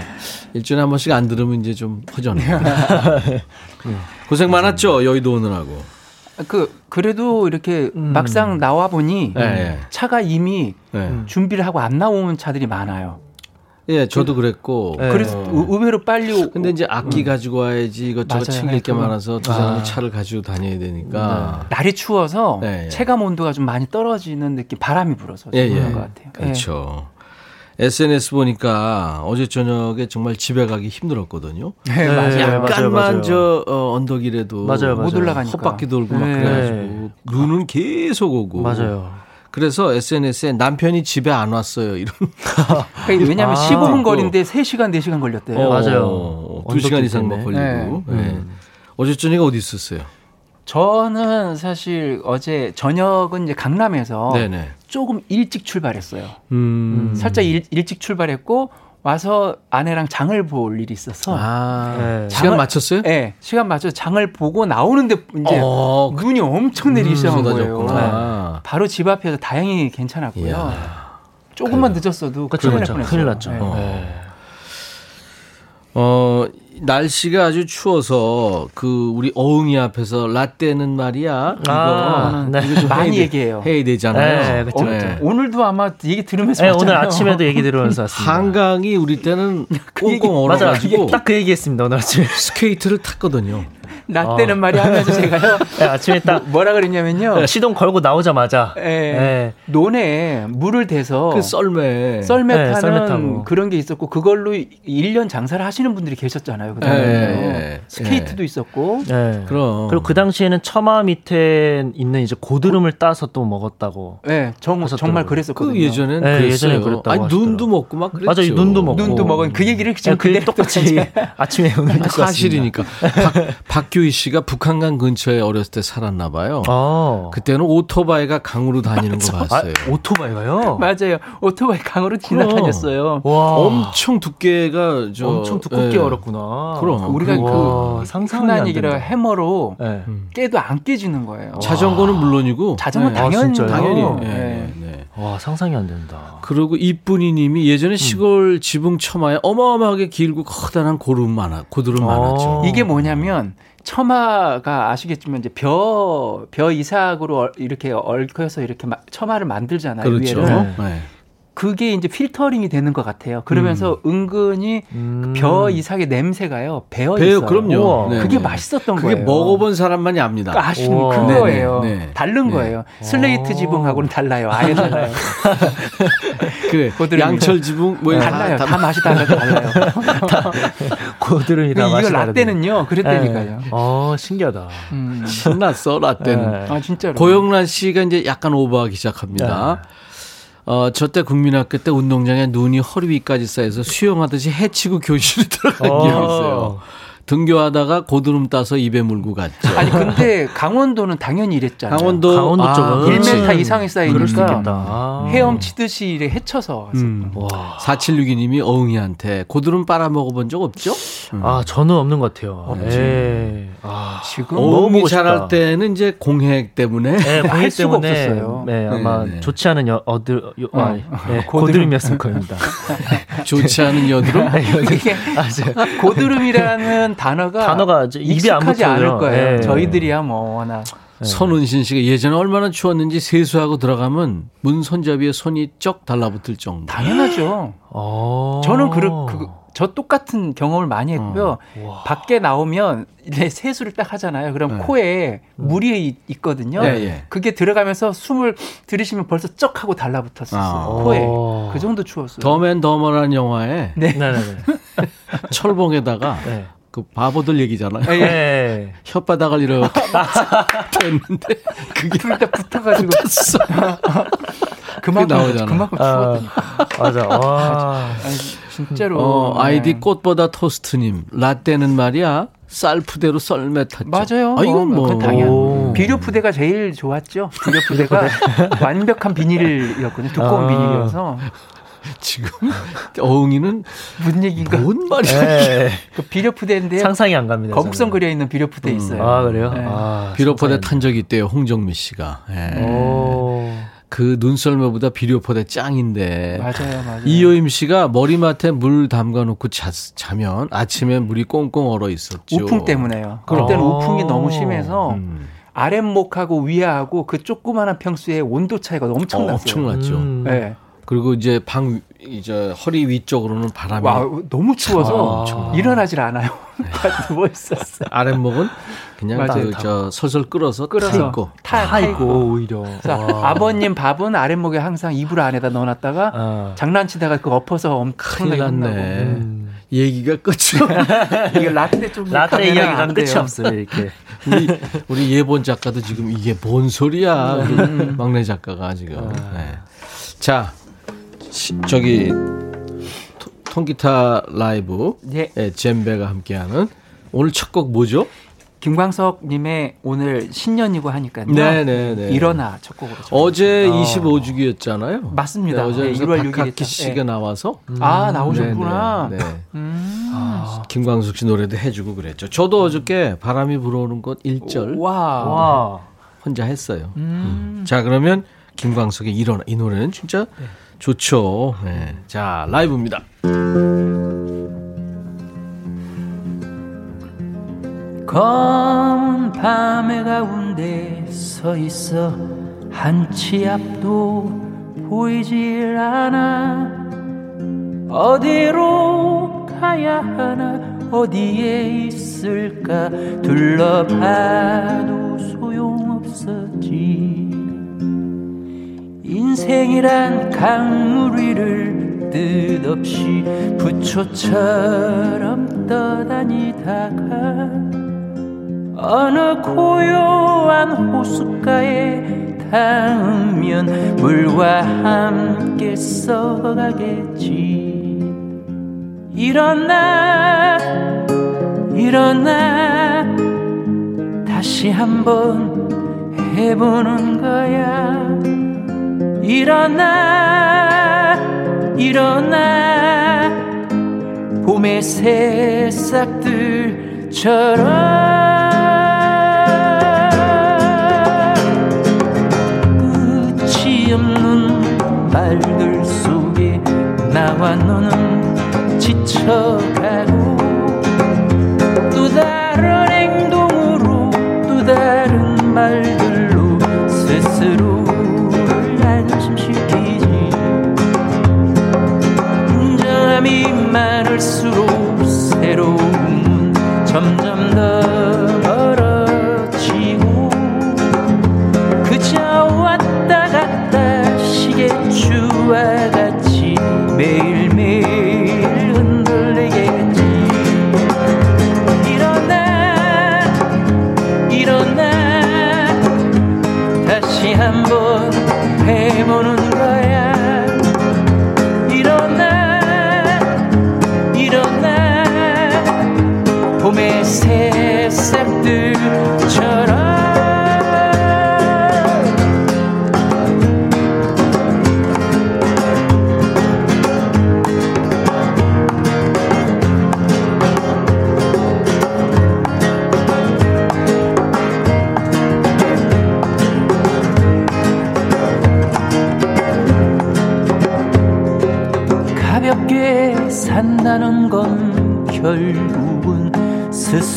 일주일에 한 번씩 안 들으면 이제 좀 허전해요. 고생 많았죠 여의도 오느라고. 그 그래도 이렇게 음. 막상 나와 보니 예, 차가 이미 예. 준비를 하고 안 나온 차들이 많아요. 예, 저도 그랬고. 예. 그래서 의- 의외로 빨리 오- 근데 이제 악기 가지고 와야지 이것저것 맞아요. 챙길 게 그거. 많아서 두 아. 사람이 차를 가지고 다녀야 되니까. 날이 추워서 네, 예. 체감 온도가 좀 많이 떨어지는 느낌, 바람이 불어서 예, 그런 예. 것 같아요. 예. 그렇죠. SNS 보니까 어제 저녁에 정말 집에 가기 힘들었거든요. 네, 네, 맞아요. 맞아요, 약간만 맞아요. 저 어, 언덕이라도 맞아요, 못 맞아요. 올라가니까. 헛바퀴 돌고 막 네. 그래가지고 눈은 계속 오고. 맞아요. 그래서 SNS에 남편이 집에 안 왔어요. 이런. 그러니까 왜냐하면 아. 15분 거리인데 3시간, 4시간 걸렸대요. 어, 맞아요. 어, 두 시간 언덕길 이상 막. 걸리고. 네. 네. 어제 저녁에 어디 있었어요? 저는 사실 어제 저녁은 이제 강남에서 네네. 조금 일찍 출발했어요. 음. 살짝 일, 일찍 출발했고 와서 아내랑 장을 볼 일이 있어서 아. 네. 시간 장을- 맞췄어요? 네, 시간 맞춰 장을 보고 나오는데 이제 어, 그- 눈이 엄청 내리기 시작한 거예요. 네. 바로 집 앞에서 다행히 괜찮았고요. 이야. 조금만 늦었어도 큰일 날. 뻔했어요. 큰일 났죠. 네. 어. 네. 어, 날씨가 아주 추워서 그 우리 어흥이 앞에서 라떼는 말이야. 이거 아, 네. 이거 좀 많이 해야 돼- 얘기해요. 해야 되잖아요. 네, 그쵸, 네. 그쵸. 오늘도 아마 얘기 들으면서 네, 오늘. 아침에도 얘기 들으면서 왔습니다. 한강이 우리 때는 얘기- 꽁꽁 맞아, 얼어가지고 딱 그 얘기했습니다 오늘 아침에. 스케이트를 탔거든요. 라떼는 어. 말이 하면서 제가요. 네, 아침에 딱 뭐라 그랬냐면요. 시동 걸고 나오자마자. 예, 네. 논에 물을 대서 그 썰매. 썰매 네, 타는 썰매. 그런 게 있었고 그걸로 1년 장사를 하시는 분들이 계셨잖아요. 그 예, 당시에. 예, 스케이트도 있었고 네. 그럼. 그리고 그 당시에는 처마 밑에 있는 이제 고드름을 따서 또 먹었다고. 예, 정. 정말 그랬었거든요. 그 예전엔 네, 그랬어요. 예전에 그랬다고 아니 눈도 하시더라고요. 먹고 막 그랬죠. 맞아, 이 눈도 먹고. 눈도 먹은 그 얘기를 지금 그 그대로 똑같이 아침에 오늘 왔습니다. 사실이니까. 박, 박규희 씨가 북한강 근처에 어렸을 때 살았나 봐요. 아. 그때는 오토바이가 강으로 다니는 거 아, 봤어요. 오토바이가요? 맞아요. 오토바이 강으로 지나다녔어요. 와. 엄청 두께가 저 엄청 두껍게 예. 얼었구나. 그럼. 우리가 와, 그 상상이 흔한 안 얘기로 된다. 해머로 네. 깨도 안 깨지는 거예요. 자전거는 물론이고 자전거 네. 아, 당연, 진짜요? 당연히 예. 네. 와, 상상이 안 된다. 그리고 이쁜이 님이 예전에 시골 지붕 처마에 어마어마하게 길고 커다란 고름 많아 고드름 어. 많았죠. 이게 뭐냐면 처마가 아시겠지만 이제 벼, 벼 이삭으로 얼- 이렇게 얽혀서 이렇게 마- 처마를 만들잖아요. 그렇죠. 위에를. 네. 그게 이제 필터링이 되는 것 같아요. 그러면서 은근히 음. 벼 이삭의 냄새가요. 배어 배요 있어요. 그럼요. 네, 그게 네. 맛있었던 그게 거예요. 먹어본 사람만이 압니다. 아시는 우와. 그거예요. 네, 네, 네. 다른 네. 거예요. 슬레이트 오. 지붕하고는 달라요. 아예 달라요. 그래 고드름이. 양철 지붕 뭐 달라요. 다, 맛이 달라요. 달라요. 고드름이라 이거 맛이 라떼는요. 그랬다니까요. 네. 어, 신기하다. 음. 신났어 라떼는. 네. 아 진짜로. 고영란 씨가 이제 약간 오버하기 시작합니다. 어, 저 때 국민학교 때 운동장에 눈이 허리 위까지 쌓여서 수영하듯이 해치고 교실에 들어간 어. 기억이 있어요. 등교하다가 고드름 따서 입에 물고 갔죠. 아니 근데 강원도는 당연히 이랬잖아요. 강원도 강원도 아, 쪽은 그렇지. 1m 이상이 그럴 수도 쌓이니까 있겠다. 아. 헤엄치듯이 이렇게 헤쳐서. 음. 와. 4762님이 어흥이한테 고드름 빨아 먹어본 적 없죠? 아, 저는 없는 것 같아요. 없지. 예. 아, 지금 너무 어흥이. 잘할 때는 이제 공핵 때문에 네, 수가 때문에 없었어요. 네, 아마 네, 네. 좋지 않은 여, 어들 여, 어. 아, 네, 고드름 이었을 겁니다. 좋지 않은 여드름. 이게 고드름이라는 단어가 단어가 이제 입에 안 익숙하지 않을. 거예요. 예. 저희들이야 뭐 워낙 손은신 씨가 예전에 얼마나 추웠는지 세수하고 들어가면 문 손잡이에 손이 쩍 달라붙을 정도. 당연하죠. 어. 저는 그, 그, 저 똑같은 경험을 많이 했고요. 와. 밖에 나오면 이제 세수를 딱 하잖아요. 그럼 네. 코에 물이 있- 있거든요. 예, 예. 그게 들어가면서 숨을 들이쉬면 벌써 쩍 하고 달라붙었었어요. 아. 코에. 어. 그 정도 추웠어요. 더맨 더머라는 영화에 네. 네, 네, 네. 철봉에다가 네. 그 바보들 얘기잖아요. 예. 네. 혓바닥을 이렇게 댔는데 그게 둘다 붙어가지고. 그만큼 나오잖아. 그만큼 아, 추웠다니까. 맞아. 와. 아니, 진짜로. 어, 아이디 네. 꽃보다 토스트님 라떼는 말이야 쌀푸대로 썰매 탔죠. 맞아요. 아, 이건 뭐 그건 당연. 오. 비료 푸대가 제일 좋았죠. 비료 푸대가 완벽한 비닐이었거든요. 두꺼운 아. 비닐이어서 지금 어흥이는 무슨 얘기인가? 뭔 말이야? 네. 그 비료 푸대인데요. 상상이 안 갑니다. 거북선. 그려 있는 비료 푸대 있어요. 아, 그래요? 네. 아, 상상이 탄 적이 있대요. 홍정미 씨가. 예. 오. 그 눈썰매보다 비료포대 짱인데. 맞아요, 맞아요. 이효임 씨가 머리맡에 물 담가 놓고 자, 자면 아침에 물이 꽁꽁 얼어 있었죠. 우풍 때문에요. 그럼. 그때는 아. 우풍이 너무 심해서 음. 아랫목하고 위하고 그 조그마한 평수의 온도 차이가 어, 엄청났어요. 엄청났죠. 음. 네. 그리고 이제 방 위- 이제 허리 위쪽으로는 바람이 와 너무 추워서 참. 일어나질 않아요. 다 누워 있었어요. 아랫목은 그냥 맞아요. 저, 저 설설 끌어서 끌어서 타 있고 타, 다 있고 오히려. 자, 아버님 밥은 아랫목에 항상 이불 안에다 넣어놨다가 아. 장난치다가 그 엎어서 엄청나게 났네. 음. 얘기가 끝이 없 이게 라떼 쪽 라떼 이야기가 끝이 없어요 이렇게. 우리, 우리 예본 작가도 지금 이게 뭔 소리야. 우리 막내 작가가 지금. 네. 자, 시- 저기 토- 통기타 라이브 예. 예, 젬베가 함께하는 오늘 첫 곡 뭐죠? 김광석님의 오늘 신년이고 하니까요. 네, 네, 네. 일어나 첫 곡으로. 어제 어. 25주기였잖아요. 맞습니다. 어제 네, 그래서 1월 6일 박학기 있다. 씨가 네. 나와서 아 나오셨구나. 네, 네, 네. 음. 김광숙 씨 노래도 해주고 그랬죠. 저도 어저께 바람이 불어오는 곳 1절 와. 와. 혼자 했어요. 음. 자, 그러면 김광석의 일어나 이 노래는 진짜 좋죠. 네. 자, 라이브입니다. 검은 밤의 가운데 서 있어 한치 앞도 보이질 않아 어디로 가야 하나 어디에 있을까 둘러봐도 소용없었지 인생이란 강물 위를 뜻없이 부초처럼 떠다니다가 어느 고요한 호숫가에 닿으면 물과 함께 썩어가겠지. 일어나 일어나. 다시 한번 해보는 거야 일어나 일어나. 봄의 새싹들처럼 끝이 없는 말들 속에 나와 너는 지쳐가고 또 다른 많을수록 새로움은 점점 더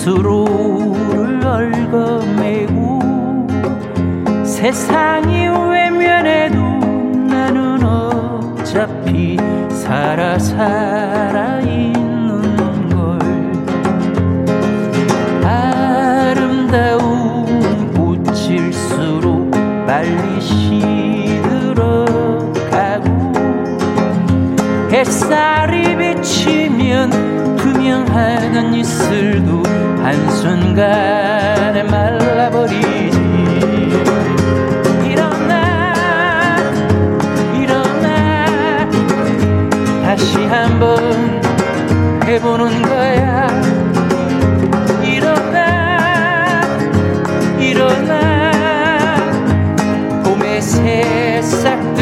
스스로를 얽어매고 세상이 외면해도 나는 어차피 살아 살아 있는 걸. 아름다운 꽃일수록 빨리 시들어가고 햇살이 비치면 투명하던 이슬도 한순간에 말라버리지. 일어나 일어나. 다시 한번 해보는 거야. 일어나 일어나. 봄의 새싹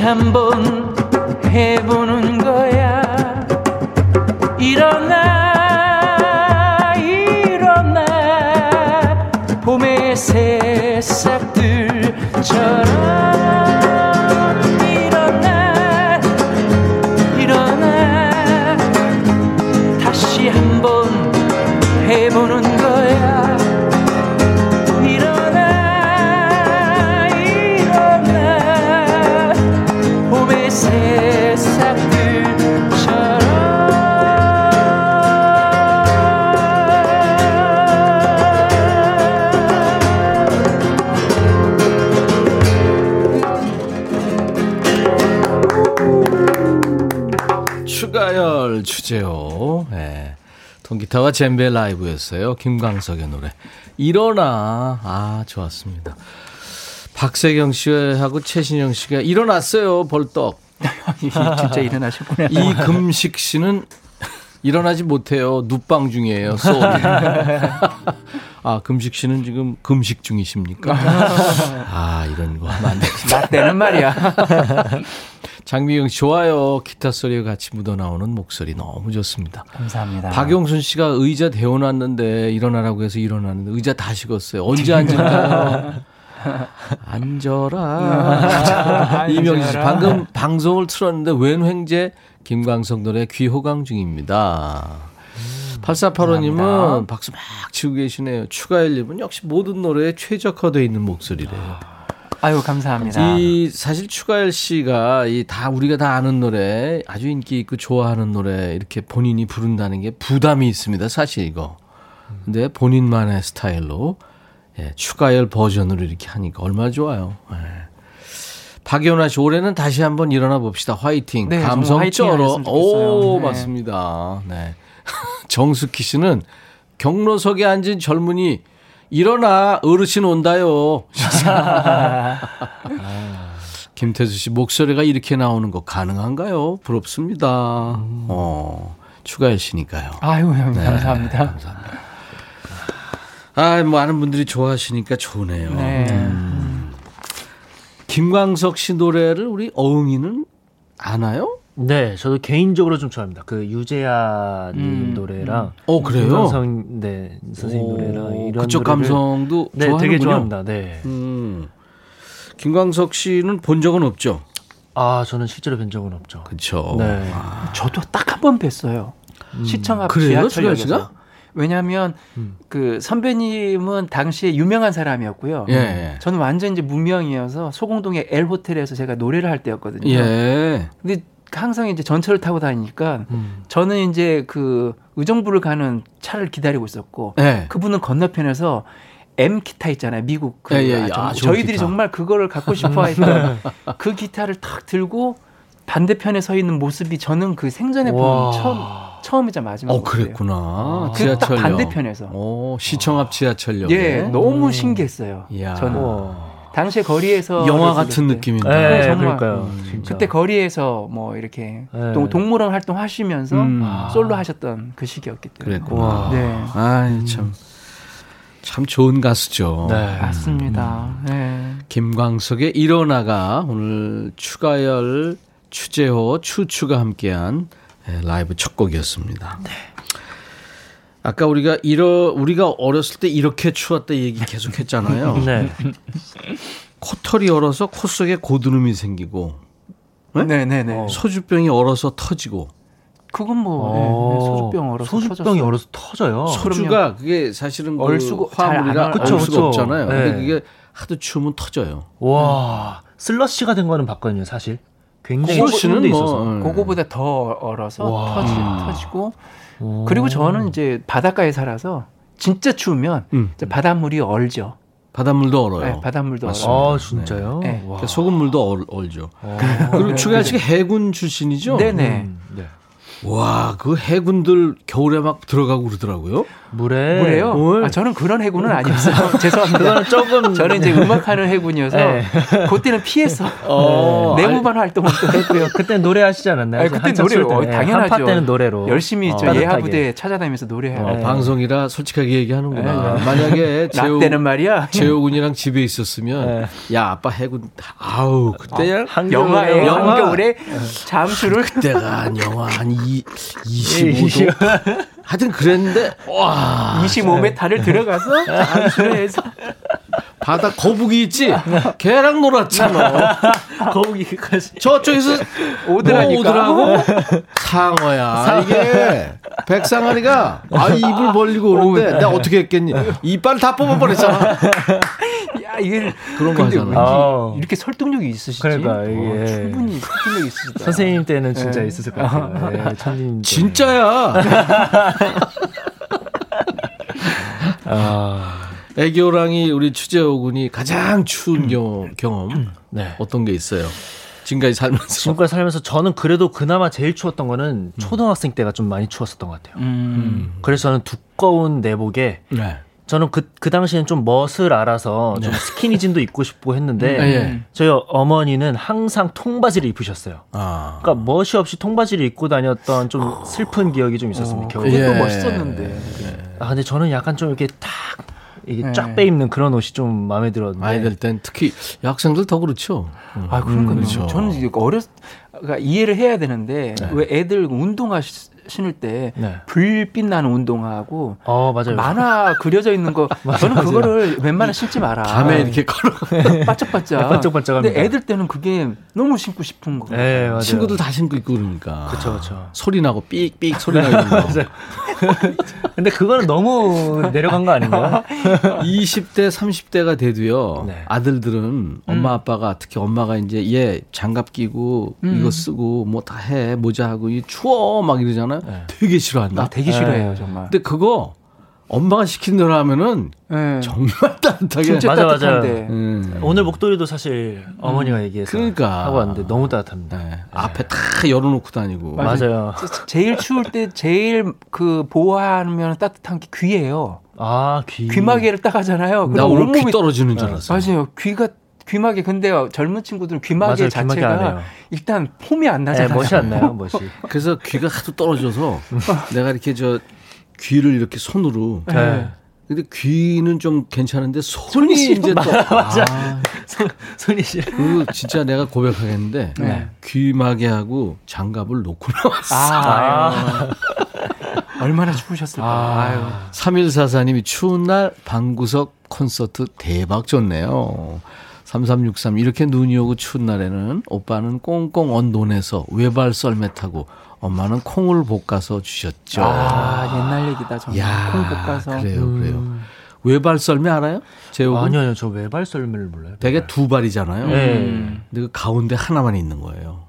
한번 해보는 거야. 일어나 일어나. 봄의 새싹들처럼 일어나 일어나. 다시 한번 해보는 통기타와 젬베 라이브였어요. 김광석의 노래. 일어나. 아, 좋았습니다. 박세경 씨하고 최신영 씨가 일어났어요. 벌떡. 진짜 일어나셨구나. 이금식 씨는 일어나지 못해요. 눕방 중이에요. 쏘. 아, 금식 씨는 지금 금식 중이십니까? 아, 이런 거 하면 안 되겠다. 나 때는 말이야. 장미경 씨 좋아요. 기타 소리가 같이 묻어나오는 목소리 너무 좋습니다. 감사합니다. 박용순 씨가 의자 데워놨는데 일어나라고 해서 일어났는데 의자 다 식었어요. 언제 앉을까요? 앉아라. 이명지 씨 방금 방송을 틀었는데 웬 횡재 김광석 노래 귀호강 중입니다. 8485님은 박수 막 치고 계시네요. 추가일님은 역시 모든 노래에 최적화되어 있는 목소리래요. 아유 감사합니다. 이 사실 추가열 씨가 이 다 우리가 다 아는 노래 아주 인기 있고 좋아하는 노래 이렇게 본인이 부른다는 게 부담이 있습니다. 사실 이거. 근데 본인만의 스타일로 예, 추가열 버전으로 이렇게 하니까 얼마나 좋아요. 예. 박연아 씨 올해는 다시 한번 일어나 봅시다. 화이팅. 네, 정말 감성 화이팅 쩔어. 하셨으면 좋겠어요. 오 네. 맞습니다. 네. 정숙희 씨는 경로석에 앉은 젊은이 일어나 어르신 온다요. 김태수 씨 목소리가 이렇게 나오는 거 가능한가요? 부럽습니다. 어, 추가열 씨니까요. 아유 형 네, 감사합니다. 감사합니다. 아, 많은 분들이 좋아하시니까 좋네요. 네. 김광석 씨 노래를 우리 어흥이는 아나요? 네, 저도 개인적으로 좀 좋아합니다. 그 유재하 님 음, 노래랑 어, 그래요? 김광석 네 선생님 오, 노래랑 이런 그쪽 노래를- 감성도 네, 좋아하는군요. 되게 좋아합니다. 네. 음. 김광석 씨는 본 적은 없죠? 아, 저는 실제로 뵌 적은 없죠. 그렇죠. 네. 저도 딱 한 번 뵀어요. 시청 앞 그래요? 지하철역에서. 왜냐하면 음. 그 선배님은 당시에 유명한 사람이었고요. 예, 예. 저는 완전 이제 무명이어서 소공동의 L 호텔에서 제가 노래를 할 때였거든요. 예. 근데 항상 이제 전철을 타고 다니니까 음. 저는 이제 그 의정부를 가는 차를 기다리고 있었고 예. 그분은 건너편에서 M 기타 있잖아요. 미국 그 예, 예, 예. 아, 아, 저- 저희들이 기타. 정말 그거를 갖고 싶어 했던 그 기타를 탁 들고 반대편에 서 있는 모습이 저는 그 생전에 본 와. 처음 처음이자 마지막. 어, 그랬구나. 그딱 지하철역. 반대편에서. 어, 시청 앞 지하철역. 예, 너무 신기했어요. 이야. 저는 우와. 당시에 거리에서 영화 같은 때 느낌인데. 네, 정말. 그러니까요. 음. 진짜. 그때 거리에서 뭐 이렇게 네. 동- 동물원 활동 하시면서 음. 솔로 하셨던 그 시기였기 때문에. 그랬구나. 네. 아이, 참. 참 좋은 가수죠. 네. 맞습니다. 네. 김광석의 일어나가 오늘 추가열, 추재호, 추추가 함께한 예, 라이브 첫 곡이었습니다. 아까 우리가 이러 우리가 어렸을 때 이렇게 추웠다 얘기 계속 했잖아요. 네. 코털이 얼어서 코 속에 고드름이 생기고 네? 네, 네, 네. 소주병이 얼어서 터지고 그건 뭐 네, 네, 소주병 얼어서 소주병이 터졌어요. 얼어서 터져요. 소주가 그게 사실은 그 잘안 화물이라. 얼 수가 그쵸. 없잖아요. 근데 네. 그게 하도 추우면 터져요. 와, 슬러시가 된 거는 봤거든요, 사실. 굉장히 슬러시는 뭐, 있어서. 음. 그거보다 더 얼어서 와. 터지, 터지고 오. 그리고 저는 이제 바닷가에 살아서 진짜 추우면 음. 바닷물이 얼죠. 바닷물도 얼어요. 네, 바닷물도 맞습니다. 얼어요. 아, 진짜요? 네. 와. 그러니까 소금물도 얼, 얼죠. 어. 그리고 추가열 씨가 해군 출신이죠? 네네. 음, 네. 와, 그 해군들 겨울에 막 들어가고 그러더라고요. 물에 물에요? 뭘? 아, 저는 그런 해군은 아니었어요. 죄송합니다. 조금 저는 이제 음악하는 해군이어서 네. 그때는 피했어. 어, 내무반 활동을 또 했고요. 그때 노래 하시지 않았나요? 아니, 그때 때. 어, 당연하죠. 한파 때는 노래로 열심히 저 어, 예하 따뜻하게. 부대 찾아다니면서 노래해요. 어, 방송이라 솔직하게 얘기하는구나. 네. 만약에 나 재호, 때는 말이야. 재호군이랑 집에 있으면 야 아빠 해군 아우 그때야 영화에 영화. 한겨울에 잠수를 그때가 한 영하 한 이, 25도 하여튼 그랬는데 와. 25m를 들어가서 잠수를 해서 바다 거북이 있지 걔랑 놀았잖아 거기까지 저쪽에서 오더라니까. 뭐 오더라고 상어야 이게 백상아리가 아 입을 벌리고 오는데 내가 어떻게 했겠니 이빨 다 뽑아버렸잖아 야 이게 그런 거. 왠지 아우. 이렇게 설득력이 있으시지? 그러니까, 어, 이게. 충분히 설득력 있으시다. 선생님 때는 진짜 네. 있었을 것 같아요. 네, 때. 진짜야 아, 애교랑이 우리 추재호 군이 가장 추운 경험, 경험 네. 어떤 게 있어요 지금까지 살면서 지금까지 살면서 저는 그래도 그나마 제일 추웠던 거는 초등학생 때가 좀 많이 추웠었던 것 같아요. 음. 그래서 저는 두꺼운 내복에 네. 저는 그, 그 당시엔 좀 멋을 알아서 좀 스키니진도 입고 싶고 했는데 네, 예. 저희 어머니는 항상 통바지를 입으셨어요. 아 그러니까 멋이 없이 통바지를 입고 다녔던 좀 슬픈 기억이 좀 있었습니다. 겨울에. 그게 또 예. 멋있었는데. 아 근데 저는 약간 좀 이렇게 탁 이게 네. 쫙 빼입는 그런 옷이 좀 마음에 들었는데 아이들 땐 특히 여학생들 더 그렇죠 아, 그러니까요. 그렇죠. 저는 이제 어렸, 그러니까 이해를 해야 되는데, 왜 애들 운동화 시- 신을 때, 네. 불빛 나는 운동화하고, 어 맞아요. 만화 그려져 있는 거, 저는 맞아요. 그거를 웬만하면 신지 마라. 밤에 이렇게 걸어 반짝반짝. 반짝반짝합니다. 근데 애들 때는 그게 너무 신고 싶은 거. 네, 맞아요. 친구들 다 신고 있고 그러니까 그쵸, 그쵸. 소리 나고 삑삑 소리 나고 이런 거 근데 그거는 너무 내려간 거 아닌가요? 20대, 30대가 돼도요. 네. 아들들은 엄마 아빠가 특히 엄마가 이제 얘 장갑 끼고 이거 쓰고 뭐 다 해 모자 하고 이 추워 막 이러잖아요. 네. 되게 싫어한다. 나 되게 싫어해요, 정말. 근데 그거 엄마가 시킨 대로 하면은 네. 정말 따뜻하게. 진짜 맞아, 맞아. 따뜻한데. 음. 오늘 목도리도 사실 어머니가 얘기해서 그러니까. 하고 왔는데 너무 따뜻합니다. 네. 앞에 다 열어놓고 다니고. 맞아요. 제- 제일 추울 때 제일 그 보호하면 따뜻한 게 귀예요. 아 귀. 귀마개를 딱 하잖아요. 나 오늘 귀 온몸이- 떨어지는 줄 알았어. 맞아요. 귀가 귀마개 근데요 젊은 친구들은 귀마개 맞아요, 귀마개 안 자체가 해요. 일단 폼이 안 네, 나잖아요. 멋이 안 나요, 멋이. 그래서 귀가 하도 떨어져서 내가 이렇게 저 귀를 이렇게 손으로. 네. 근데 귀는 좀 괜찮은데 손이 이제 또. 맞아. 아, 손이 싫어. 그 진짜 내가 고백하겠는데 네. 귀마개하고 장갑을 놓고 나왔어. 아, 아유. 얼마나 추우셨을까. 아유. 3144님이 추운 날 방구석 콘서트 대박 좋네요. 3363 이렇게 눈이 오고 추운 날에는 오빠는 꽁꽁 언 논에서 외발 썰매 타고 엄마는 콩을 볶아서 주셨죠. 아, 옛날 얘기다 정말. 야, 콩 볶아서. 그래요, 그래요. 외발 썰매 알아요? 제옥은 음. 아니요, 아니요, 저 외발 썰매를 몰라요. 되게 두 발이잖아요. 네. 근데 그 가운데 하나만 있는 거예요.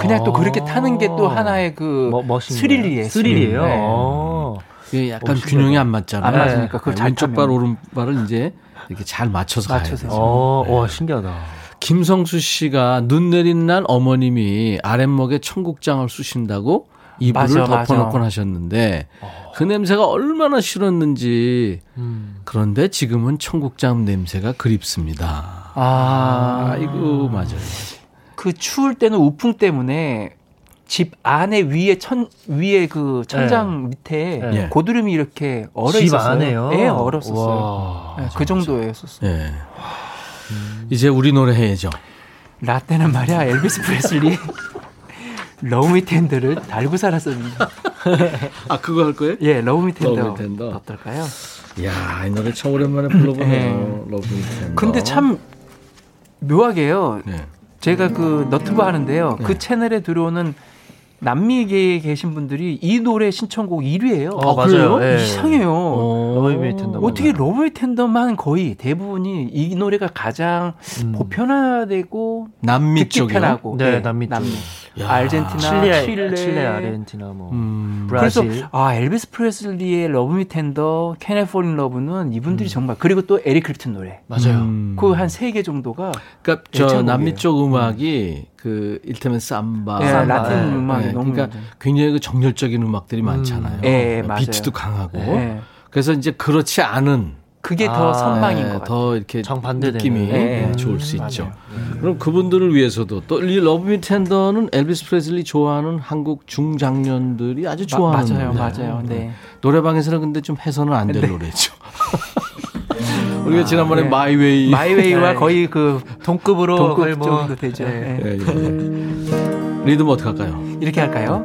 그냥 또 그렇게 타는 게 또 하나의 그 뭐, 스릴이에요. 스릴이에요. 네. 어. 이게 약간 신기하다. 균형이 안 맞잖아요. 안 맞으니까 그걸 잘 왼쪽. 발 오른발을 이제 이렇게 잘 맞춰서, 맞춰서. 가야 돼요. 어, 와 신기하다. 김성수 씨가 눈 내린 날 어머님이 아랫목에 청국장을 쑤신다고 이불을 덮어놓곤. 하셨는데 그 냄새가 얼마나 싫었는지 음. 그런데 지금은 청국장 냄새가 그립습니다. 아, 아이고 맞아요. 그 추울 때는 우풍 때문에 집 안에 위에 천 위에 그 천장 밑에 네. 고드름이 이렇게 얼어 집 있었어요. 안에요? 예, 얼었었어요. 와. 네, 그 정도였었어요. 예. 이제 우리 노래 해야죠. 라떼는 말이야 엘비스 프레슬리 Love Me Tender를 달고 살았습니다. 아 그거 할 거예요? 예, Love Me Tender. Love Me Tender. 어떨까요? 이야 이 노래 참 오랜만에 불러보네요. Love Tender. 근데 참 묘하게요. 네. 제가 그 너튜브 하는데요. 그 채널에 들어오는 남미계에 계신 분들이 이 노래 신청곡 1위예요. 어, 맞아요. 예. 이상해요. Love Me Tender. 어떻게 Love Me Tender만 거의 대부분이 이 노래가 가장 음. 보편화되고 남미 쪽이요. 편하고 네, 네, 남미 쪽. 야. 아르헨티나, 칠레, 칠레, 칠레, 아르헨티나 뭐 음. 그래서 브라질. 아 엘비스 프레슬리의 러브 미 텐더, 캐네 폴인 러브는 이분들이 정말 그리고 또 에릭 클랩튼 노래 맞아요. 음. 그 한 세 개 정도가 그러니까 저. 남미 쪽 음악이 그 일테면 삼바, 예, 삼바, 라틴 네, 음악이 네, 너무 그러니까 굉장히 그 정열적인 음악들이 많잖아요. 예, 맞아요. 비트도 강하고 예. 그래서 이제 그렇지 않은 그게 아, 더 선망인 네, 것 같아요. 더 이렇게 정반대되는. 느낌이 네. 네, 좋을 수 맞아요. 있죠. 그럼 그분들을 위해서도 또 이 Love Me Tender는 엘비스 프레슬리 좋아하는 한국 중장년들이 아주 좋아하는 맞아요, 노래예요. 맞아요. 네. 노래방에서는 근데 좀 해서는 안될 네. 노래죠. 우리가 지난번에 네. My Way My Way와 네. 거의 그 동급으로 동급 뭐, 정도 되죠. 네. 네. 예, 예. 리듬 어떻게 할까요? 이렇게 할까요?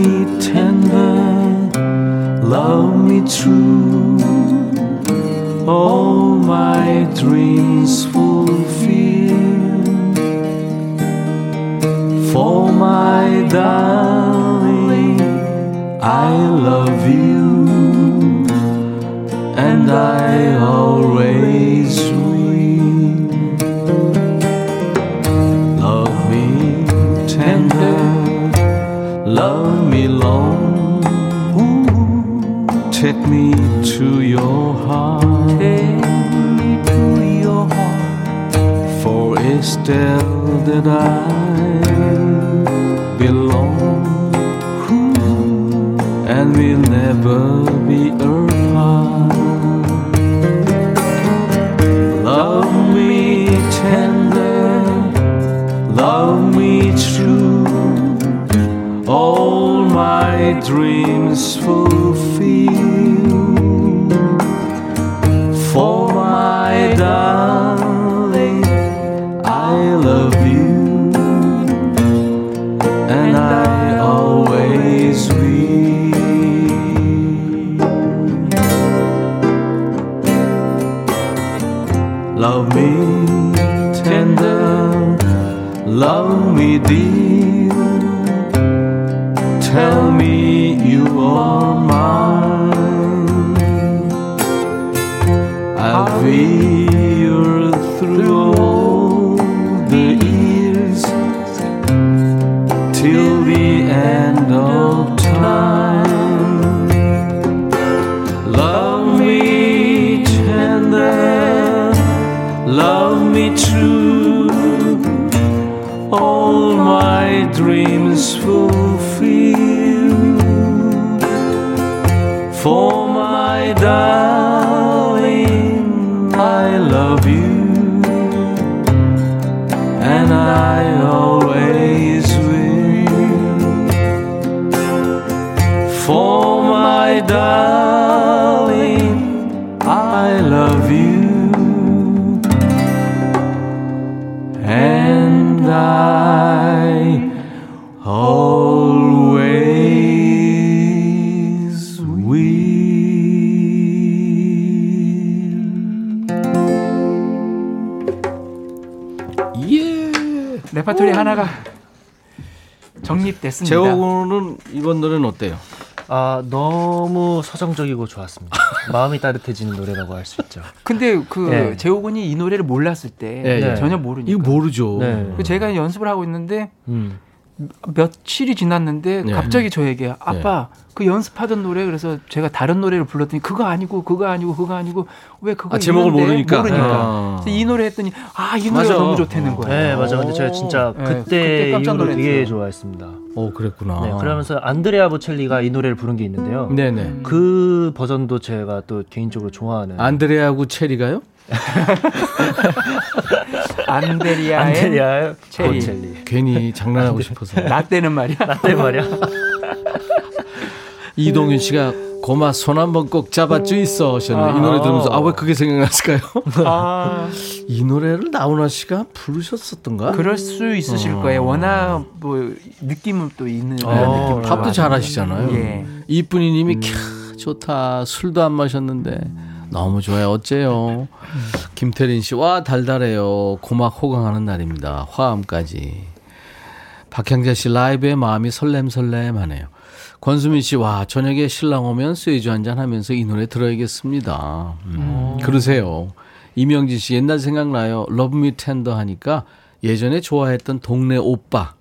love me true. All my dreams fulfill. For my darling, I love you, and I always Take me to your heart. For it's there that I belong. And we'll never be apart. Love me tender, love me true. All my dreams fulfill. True. All my dreams fulfill. For 하나가 정립됐습니다. 제호는 이번 노래는 어때요? 아 너무 서정적이고 좋았습니다. 마음이 따뜻해지는 노래라고 할 수 있죠. 근데 그 네. 재호군이 이 노래를 몰랐을 때 예, 예. 전혀 모르니까. 이거 모르죠. 네. 그 제가 연습을 하고 있는데 음. 며칠이 지났는데 네. 갑자기 저에게 아빠 그 연습하던 노래 그래서 제가 다른 노래를 불렀더니 그거 아니고 그거 아니고 그거 아니고 왜 그거 아, 제목을? 모르니까? 모르니까 아. 이 노래 했더니 아 이 노래가 맞아. 너무 좋다는 거예요. 네 맞아. 근데 제가 진짜 네, 그때, 그때 깜짝 이후로 되게. 좋아했습니다. 어, 그랬구나. 네, 그러면서 안드레아 보첼리가 이 노래를 부른 게 있는데요. 네네. 그 버전도 제가 또 개인적으로 좋아하는 안드레하고 체리가요? 안데리아의 안드레아 체리. 보첼리. 괜히 장난하고 싶어서. 라떼는 말이야. 네 말이야. 이동윤 씨가 고마 손 한번 꼭 잡아주 있어 하셨는데 이 노래 들으면서 아 왜 그게 생각났을까요? 아, 이 노래를 나훈아 씨가 부르셨었던가? 그럴 수 있으실 어. 거예요. 워낙 뭐 느낌은 또 있는 어, 느낌. 팝도 잘 하시잖아요. 예. 이쁜이님이 캬 좋다 술도 안 마셨는데 너무 좋아요 어째요? 김태린 씨 와 달달해요 고막 호강하는 날입니다 화음까지 박향자 씨 라이브의 마음이 설렘설렘 하네요. 권수민 씨, 와, 저녁에 신랑 오면 소주 한잔 하면서 이 노래 들어야겠습니다. 음, 그러세요. 이명진 씨, 옛날 생각나요. Love Me Tender 하니까 예전에 좋아했던 동네 오빠.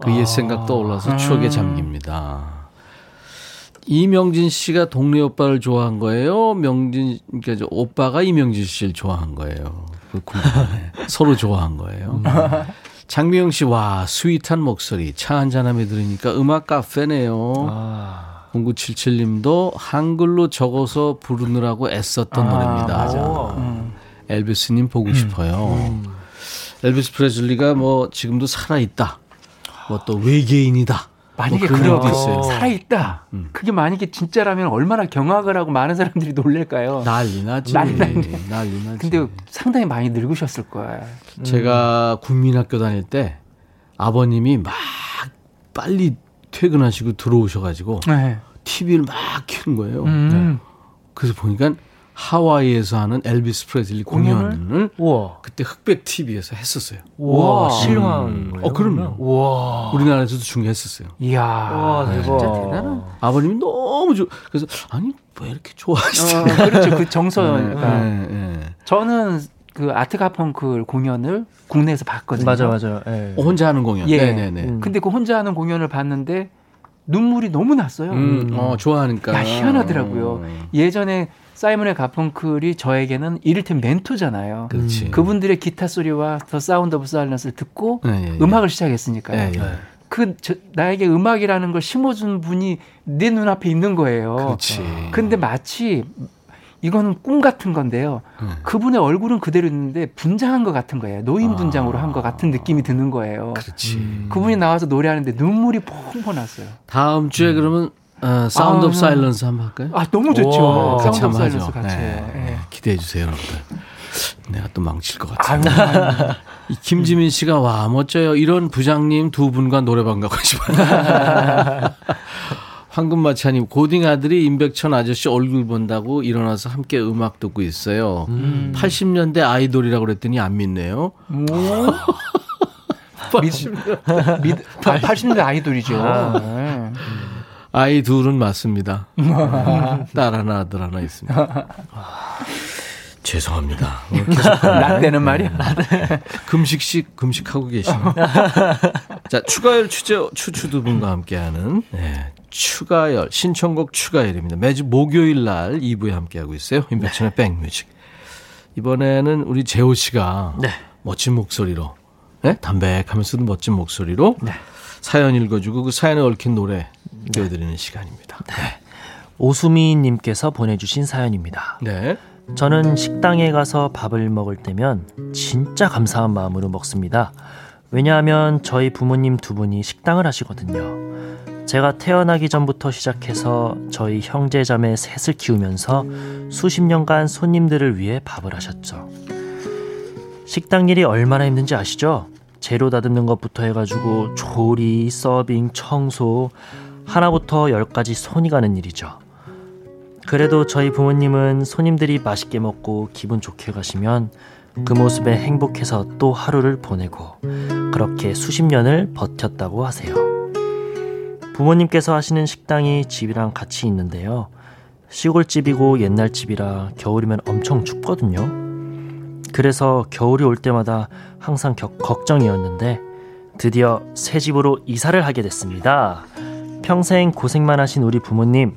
그 옛 생각 떠올라서 추억에 잠깁니다. 이명진 씨가 동네 오빠를 좋아한 거예요? 명진, 그러니까 저 오빠가 이명진 씨를 좋아한 거예요. 그. 서로 좋아한 거예요. 장미영 씨, 와, sweet한 목소리. 차 한잔하며 들으니까 음악 카페네요. 0977 님도 한글로 적어서 부르느라고 애썼던 노래입니다. 음. 엘비스 님 보고 싶어요. 엘비스 프레슬리가 뭐 지금도 살아있다. 뭐 또 외계인이다. 만약에 뭐 그런 있어요. 살아있다. 음. 그게 만약에 진짜라면 얼마나 경악을 하고 많은 사람들이 놀랄까요? 난리 나지. 난리 나지. 난리 나지. 근데 상당히 많이 늙으셨을 거예요. 제가 국민학교 다닐 때 아버님이 막 빨리 퇴근하시고 들어오셔가지고 네. TV를 막 켜는 거예요. 음. 그래서 보니까 하와이에서 하는 엘비스 프레슬리 공연을 우와. 그때 흑백 TV에서 했었어요. 우와. 실황. 어, 그럼요. 우와. 우리나라에서도 중계했었어요. 이야. 와, 대박. 진짜 대단한. 아버님이 너무 좋. 그래서 아니 왜 이렇게 좋아하시지? 어, 그렇죠. 그 정서가. 네, 네. 저는 그 아트 가펑클 공연을 국내에서 봤거든요. 맞아, 맞아. 예. 어, 혼자 하는 공연. 예. 네네네. 음. 근데 그 혼자 하는 공연을 봤는데 눈물이 너무 났어요. 음, 어, 좋아하니까. 야, 희한하더라고요. 어, 예전에 사이먼 앤 가펑클이 저에게는 이를테면 멘토잖아요. 그렇지. 그분들의 기타 소리와 The Sound of Silence를 듣고 네, 예, 예. 음악을 시작했으니까요. 예, 예. 그 저, 나에게 음악이라는 걸 심어준 분이 내 눈앞에 있는 거예요. 그렇지. 근데 마치 이거는 꿈 같은 건데요. 음. 그분의 얼굴은 그대로 있는데 분장한 것 같은 거예요. 노인 분장으로 한것 같은 느낌이 드는 거예요. 아. 그렇지. 음. 그분이 나와서 노래하는데 눈물이 펑펑 났어요. 다음 주에 그러면 어, 사운드 아, of Silence 한번 할까요? 아 너무 좋죠. 같이 Sound of 한번 Silence 하죠. 같이. 네. 예. 기대해 주세요, 여러분들. 내가 또 망칠 것 같아. 아유, 이 김지민 씨가 와 멋져요. 이런 부장님 두 분과 노래방 가고 싶어요. 황금마차님 고딩 아들이 임백천 아저씨 얼굴 본다고 일어나서 함께 음악 듣고 있어요. 80년대 아이돌이라고 그랬더니 안 믿네요. 뭐? 믿, 믿, 80년대 아이돌이죠. 네. 아이 둘은 맞습니다. 딸 하나 아들 하나 있습니다. 죄송합니다. 계속 라떼는 말이야. 금식식 금식하고 계십니다. 자 추가열 추제 추추 두 분과 함께하는 네, 추가열 신청곡 추가열입니다. 매주 목요일 날 2부에 함께하고 있어요. 임백천의 백뮤직. 이번에는 우리 재호 씨가 네. 멋진 목소리로 네? 담백하면서도 멋진 목소리로 네. 사연 읽어주고 그 사연에 얽힌 노래 띄워드리는 시간입니다. 오수미님께서 보내주신 사연입니다. 네. 저는 식당에 가서 밥을 먹을 때면 진짜 감사한 마음으로 먹습니다. 왜냐하면 저희 부모님 두 분이 식당을 하시거든요. 제가 태어나기 전부터 시작해서 저희 형제 자매 셋을 키우면서 수십 년간 손님들을 위해 밥을 하셨죠. 식당 일이 얼마나 힘든지 아시죠? 재료 다듬는 것부터 해가지고 조리, 서빙, 청소 하나부터 열까지 손이 가는 일이죠. 그래도 저희 부모님은 손님들이 맛있게 먹고 기분 좋게 가시면 그 모습에 행복해서 또 하루를 보내고 그렇게 수십 년을 버텼다고 하세요. 부모님께서 하시는 식당이 집이랑 같이 있는데요. 시골집이고 옛날 집이라 겨울이면 엄청 춥거든요. 그래서 겨울이 올 때마다 항상 겨- 걱정이었는데 드디어 새 집으로 이사를 하게 됐습니다. 평생 고생만 하신 우리 부모님,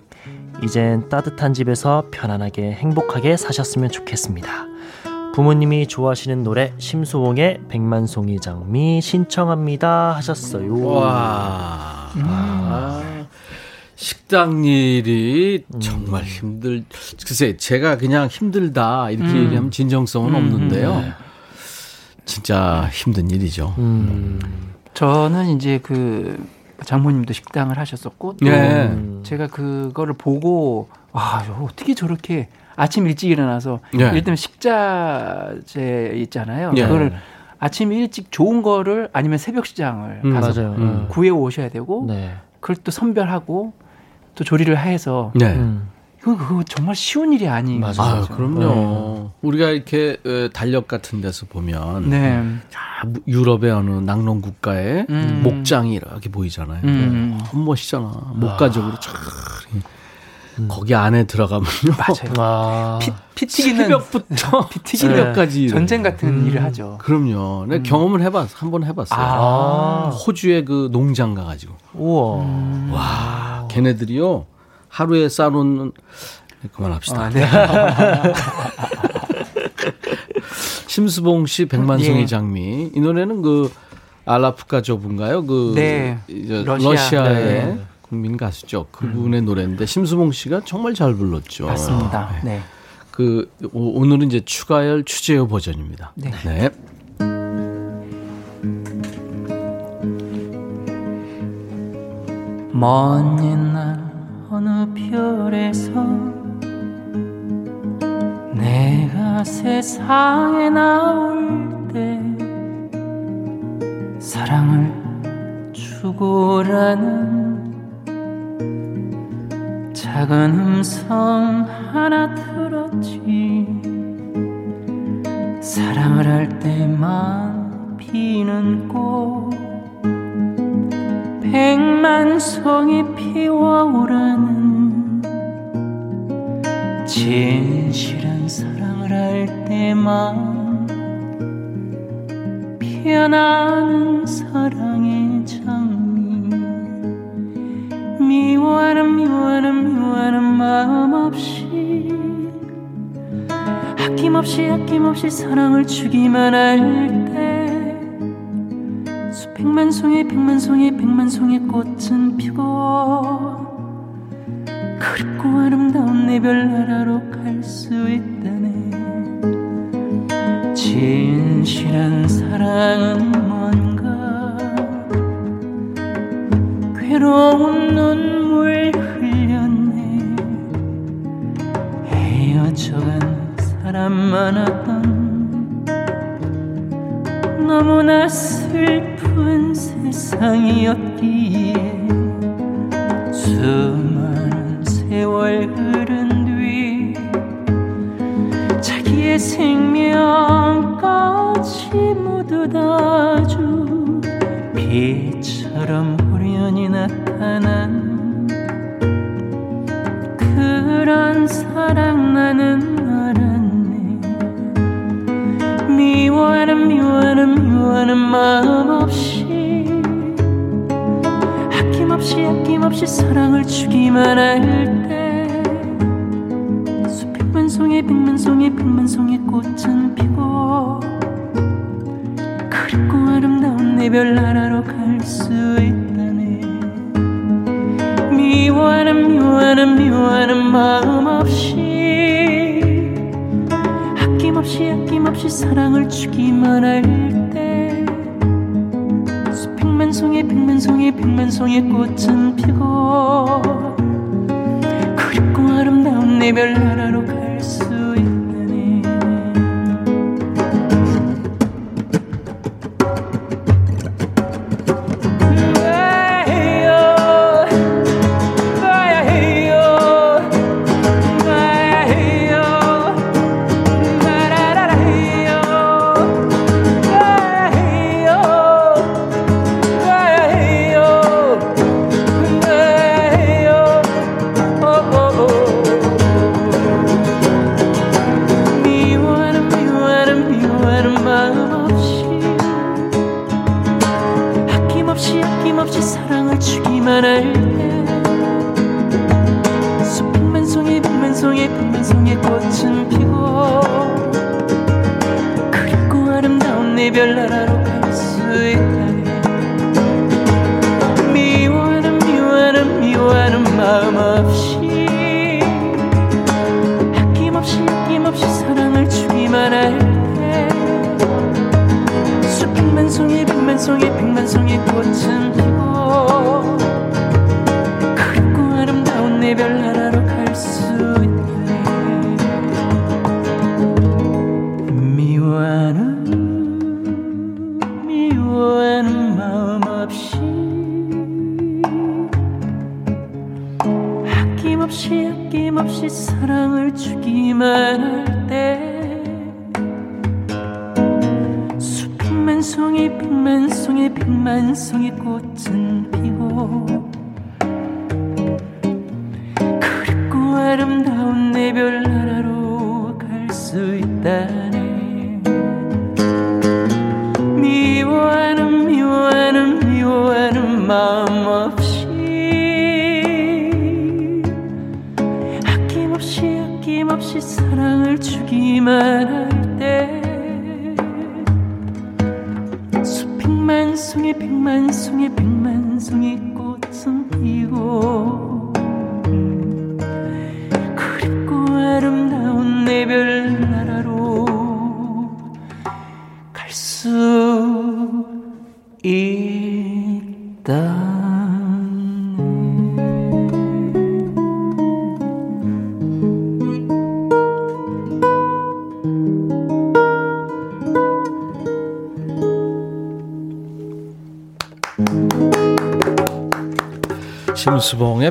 이젠 따뜻한 집에서 편안하게 행복하게 사셨으면 좋겠습니다. 부모님이 좋아하시는 노래 심수봉의 백만송이 장미 신청합니다 하셨어요. 와. 아, 식당 일이 정말 힘들. 글쎄, 제가 그냥 힘들다 이렇게 얘기하면 진정성은 없는데요. 진짜 힘든 일이죠. 음, 저는 이제 그 장모님도 식당을 하셨었고 또 네. 제가 그거를 보고 와 어떻게 저렇게 아침 일찍 일어나서 네. 예를 들면 식자재 있잖아요. 네. 그거를 아침 일찍 좋은 거를 아니면 새벽 시장을 음, 가서 맞아요. 음. 구해 오셔야 되고 네. 그걸 또 선별하고 또 조리를 해서 네. 음, 그거, 그거 정말 쉬운 일이 아닌 맞아요. 거죠. 그럼요. 우리가 이렇게 어, 달력 같은 데서 보면 네. 유럽의 어느 낙농 국가에 음. 목장이 이렇게 보이잖아요. 음. 너무 멋있잖아. 목가적으로 쫙. 거기 안에 들어가면요. 맞아요. 와. 피, 피 튀기는 새벽부터 피 튀기는 새벽까지 전쟁 같은 일을 하죠. 그럼요. 내가 경험을 해봤, 한번 해봤어요. 아. 호주의 그 농장 가가지고. 우와. 와, 걔네들이요. 하루에 싸놓는, 그만합시다. 아, 네. 심수봉 씨 백만송이 예. 장미. 이 노래는 그, 알라프카 저분가요? 그, 네. 러시아. 러시아의 네. 국민 가수죠. 그분의 노래인데, 심수봉 씨가 정말 잘 불렀죠. 맞습니다. 네. 네. 그 오- 오늘은 이제 추가열 추재요 버전입니다. 네. 네. 먼 옛날 어느 별에서 내가 세상에 나올 때 사랑을 주고라는 작은 음성 하나 들었지. 사랑을 할 때만 피는 꽃 백만 송이 피어오르는 진실한 사랑을 할 때만 피어나는 사랑의 장미. 미워하는 미워하는 미워하는 마음 없이 아낌없이 아낌없이 사랑을 주기만 할때 수백만 송이 백만 송이 백만 송이 꽃은 피고 그립고 아름다운 내 별나라로 갈 수 있다네. 진실한 사랑은 뭔가? 괴로운 눈물 흘렸네. 헤어져간 사람 많았던 너무나 슬픈 세상이었기에 수많은 세월 흐른 뒤 자기의 생명까지 모두 다준 빛처럼 우연히 나타난 하는 마음 없이 아낌없이 아낌없이 사랑을 주기만 할 때 수백만 송이 백만 송이 백만 송이 꽃은 피고 그립고 아름다운 내 별 나라로 갈 수 있다네. 미워하는 미워하는 미워하는 마음 없이 아낌없이 아낌없이 사랑을 주기만 할때 백만 송이 백만 송이 백만 송이 꽃은 피고 그립고 아름다운 내 별 나라로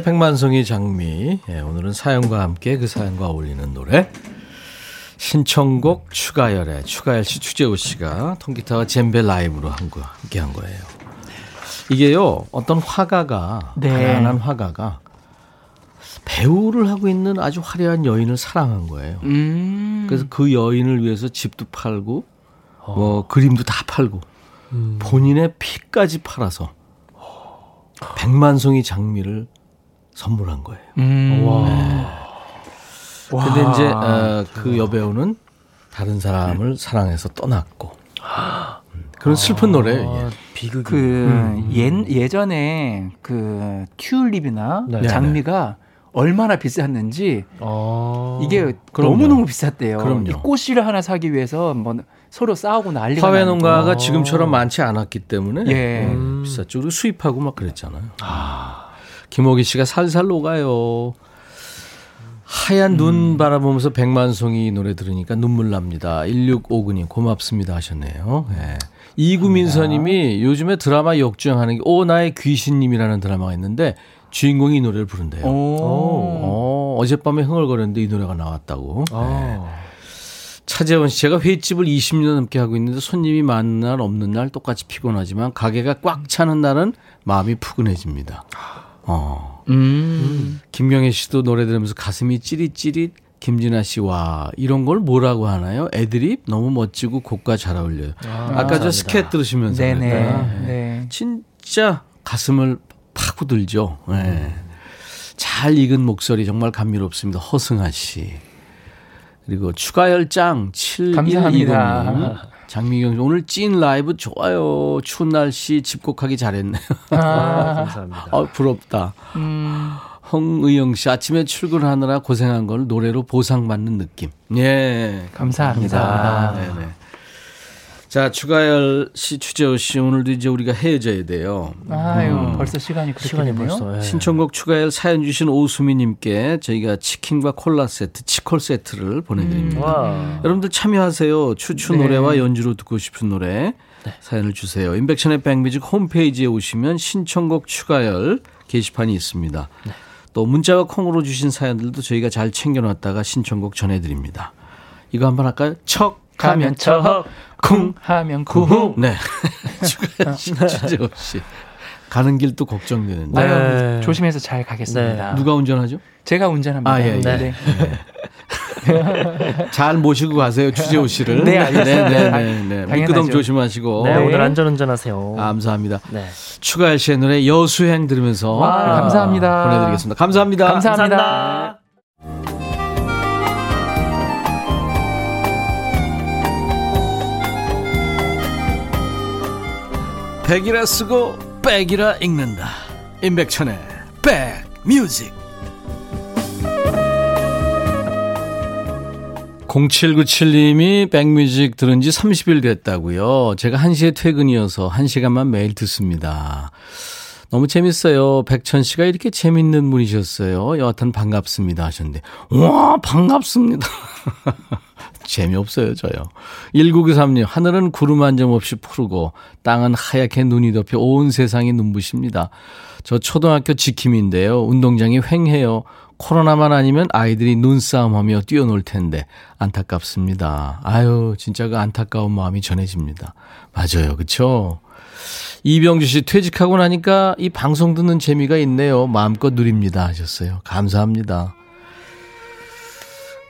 백만송이 장미. 예, 오늘은 사연과 함께 그 사연과 어울리는 노래. 신청곡 추가열의 추가열 씨, 추재호 씨가 통기타와 젬베 라이브로 한 거, 함께 한 거예요. 이게요, 어떤 화가가, 네. 가난한 화가가 배우를 하고 있는 아주 화려한 여인을 사랑한 거예요. 음. 그래서 그 여인을 위해서 집도 팔고, 뭐, 그림도 다 팔고, 본인의 피까지 팔아서 백만송이 장미를 선물한 거예요. 음. 근데 이제 어, 그 여배우는 다른 사람을 사랑해서 떠났고 음, 그런 슬픈 노래예요. 이게. 비극이. 그 예, 예전에 그 튤립이나 네. 장미가 얼마나 비쌌는지 어. 이게 그럼요. 너무 너무 비쌌대요. 그럼요. 이 꽃씨를 하나 사기 위해서 뭐 서로 싸우고 난리가 나는 농가가 어. 지금처럼 많지 않았기 때문에 예. 음, 비쌌죠. 그리고 수입하고 막 그랬잖아요. 김호기 씨가 살살 녹아요. 하얀 눈 바라보면서 백만송이 노래 들으니까 눈물 납니다. 1659님 고맙습니다 하셨네요. 예. 이구민서님이 요즘에 드라마 역주행하는 게 오 나의 귀신님이라는 드라마가 있는데 주인공이 이 노래를 부른대요. 오. 어, 어젯밤에 흥얼거렸는데 이 노래가 나왔다고. 네. 어. 차재원 씨, 제가 횟집을 20년 넘게 하고 있는데 손님이 많은 날 없는 날 똑같이 피곤하지만 가게가 꽉 차는 날은 마음이 푸근해집니다. 어. 음. 김경혜 씨도 노래 들으면서 가슴이 찌릿찌릿. 김진아 씨, 와, 이런 걸 뭐라고 하나요? 애드립? 너무 멋지고 곡과 잘 어울려요. 아, 까저 스캣 들으시면서. 네네. 그랬다. 네. 진짜 가슴을 파고들죠. 예. 잘 익은 목소리 정말 감미롭습니다. 허승아 씨. 그리고 추가열짱 7 감사합니다. 장미경 씨 오늘 찐 라이브 좋아요. 추운 날씨 집콕하기 잘했네요. 아, 감사합니다. 아, 부럽다. 음. 홍의영 씨 아침에 출근하느라 고생한 걸 노래로 보상받는 느낌. 예. 감사합니다. 네네. 자, 추가열 씨, 추재호 씨 오늘도 이제 우리가 헤어져야 돼요. 아유, 벌써 시간이 그렇게 시간이 됐네요. 벌써. 예. 신청곡 추가열 사연 주신 오수미님께 저희가 치킨과 콜라 세트, 치콜 세트를 보내드립니다. 와. 여러분들 참여하세요. 추추 네. 노래와 연주로 듣고 싶은 노래 사연을 주세요. 인백션의 백뮤직 홈페이지에 오시면 신청곡 추가열 게시판이 있습니다. 또 문자와 콩으로 주신 사연들도 저희가 잘 챙겨놨다가 신청곡 전해드립니다. 이거 한번 할까요? 척 가면 척, 쿵 하면 쿵. 네. 추가열 씨. 가는 길또 걱정되는데. 아유, 네. 조심해서 잘 가겠습니다. 누가 운전하죠? 제가 운전합니다. 아, 예, 예. 네. 잘 모시고 가세요, 추재호 씨를. 네, 알겠습니다. 네, 네, 네, 네. 당연하죠. 미끄덩 조심하시고. 네, 네. 오늘 안전운전하세요. 감사합니다. 네. 추가열 씨의 노래 여수행 들으면서 와, 아, 감사합니다. 보내드리겠습니다. 감사합니다. 감사합니다. 백이라 쓰고 백이라 읽는다. 임백천의 백뮤직. 0797님이 백뮤직 들은 지 30일 됐다고요. 제가 1시에 퇴근이어서 1시간만 매일 듣습니다. 너무 재밌어요. 백천 씨가 이렇게 재밌는 분이셨어요. 여하튼 반갑습니다 하셨는데. 와, 반갑습니다. 재미없어요, 저요. 1993님, 하늘은 구름 한 점 없이 푸르고 땅은 하얗게 눈이 덮여 온 세상이 눈부십니다. 저 초등학교 지킴인데요. 운동장이 횡해요. 코로나만 아니면 아이들이 눈싸움하며 뛰어놀 텐데 안타깝습니다. 아유 진짜 그 안타까운 마음이 전해집니다. 맞아요, 그렇죠? 이병주 씨 퇴직하고 나니까 이 방송 듣는 재미가 있네요. 마음껏 누립니다 하셨어요. 감사합니다.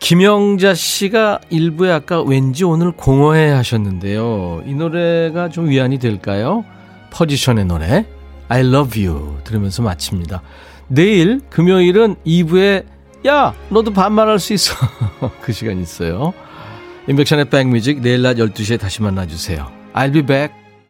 김영자 씨가 일부에 아까 왠지 오늘 공허해 하셨는데요. 이 노래가 좀 위안이 될까요? 포지션의 노래 I love you 들으면서 마칩니다. 내일 금요일은 2부에 야 너도 반말할 수 있어 그 시간 있어요. 인백션의 백뮤직 내일 낮 12시에 다시 만나주세요. I'll be back.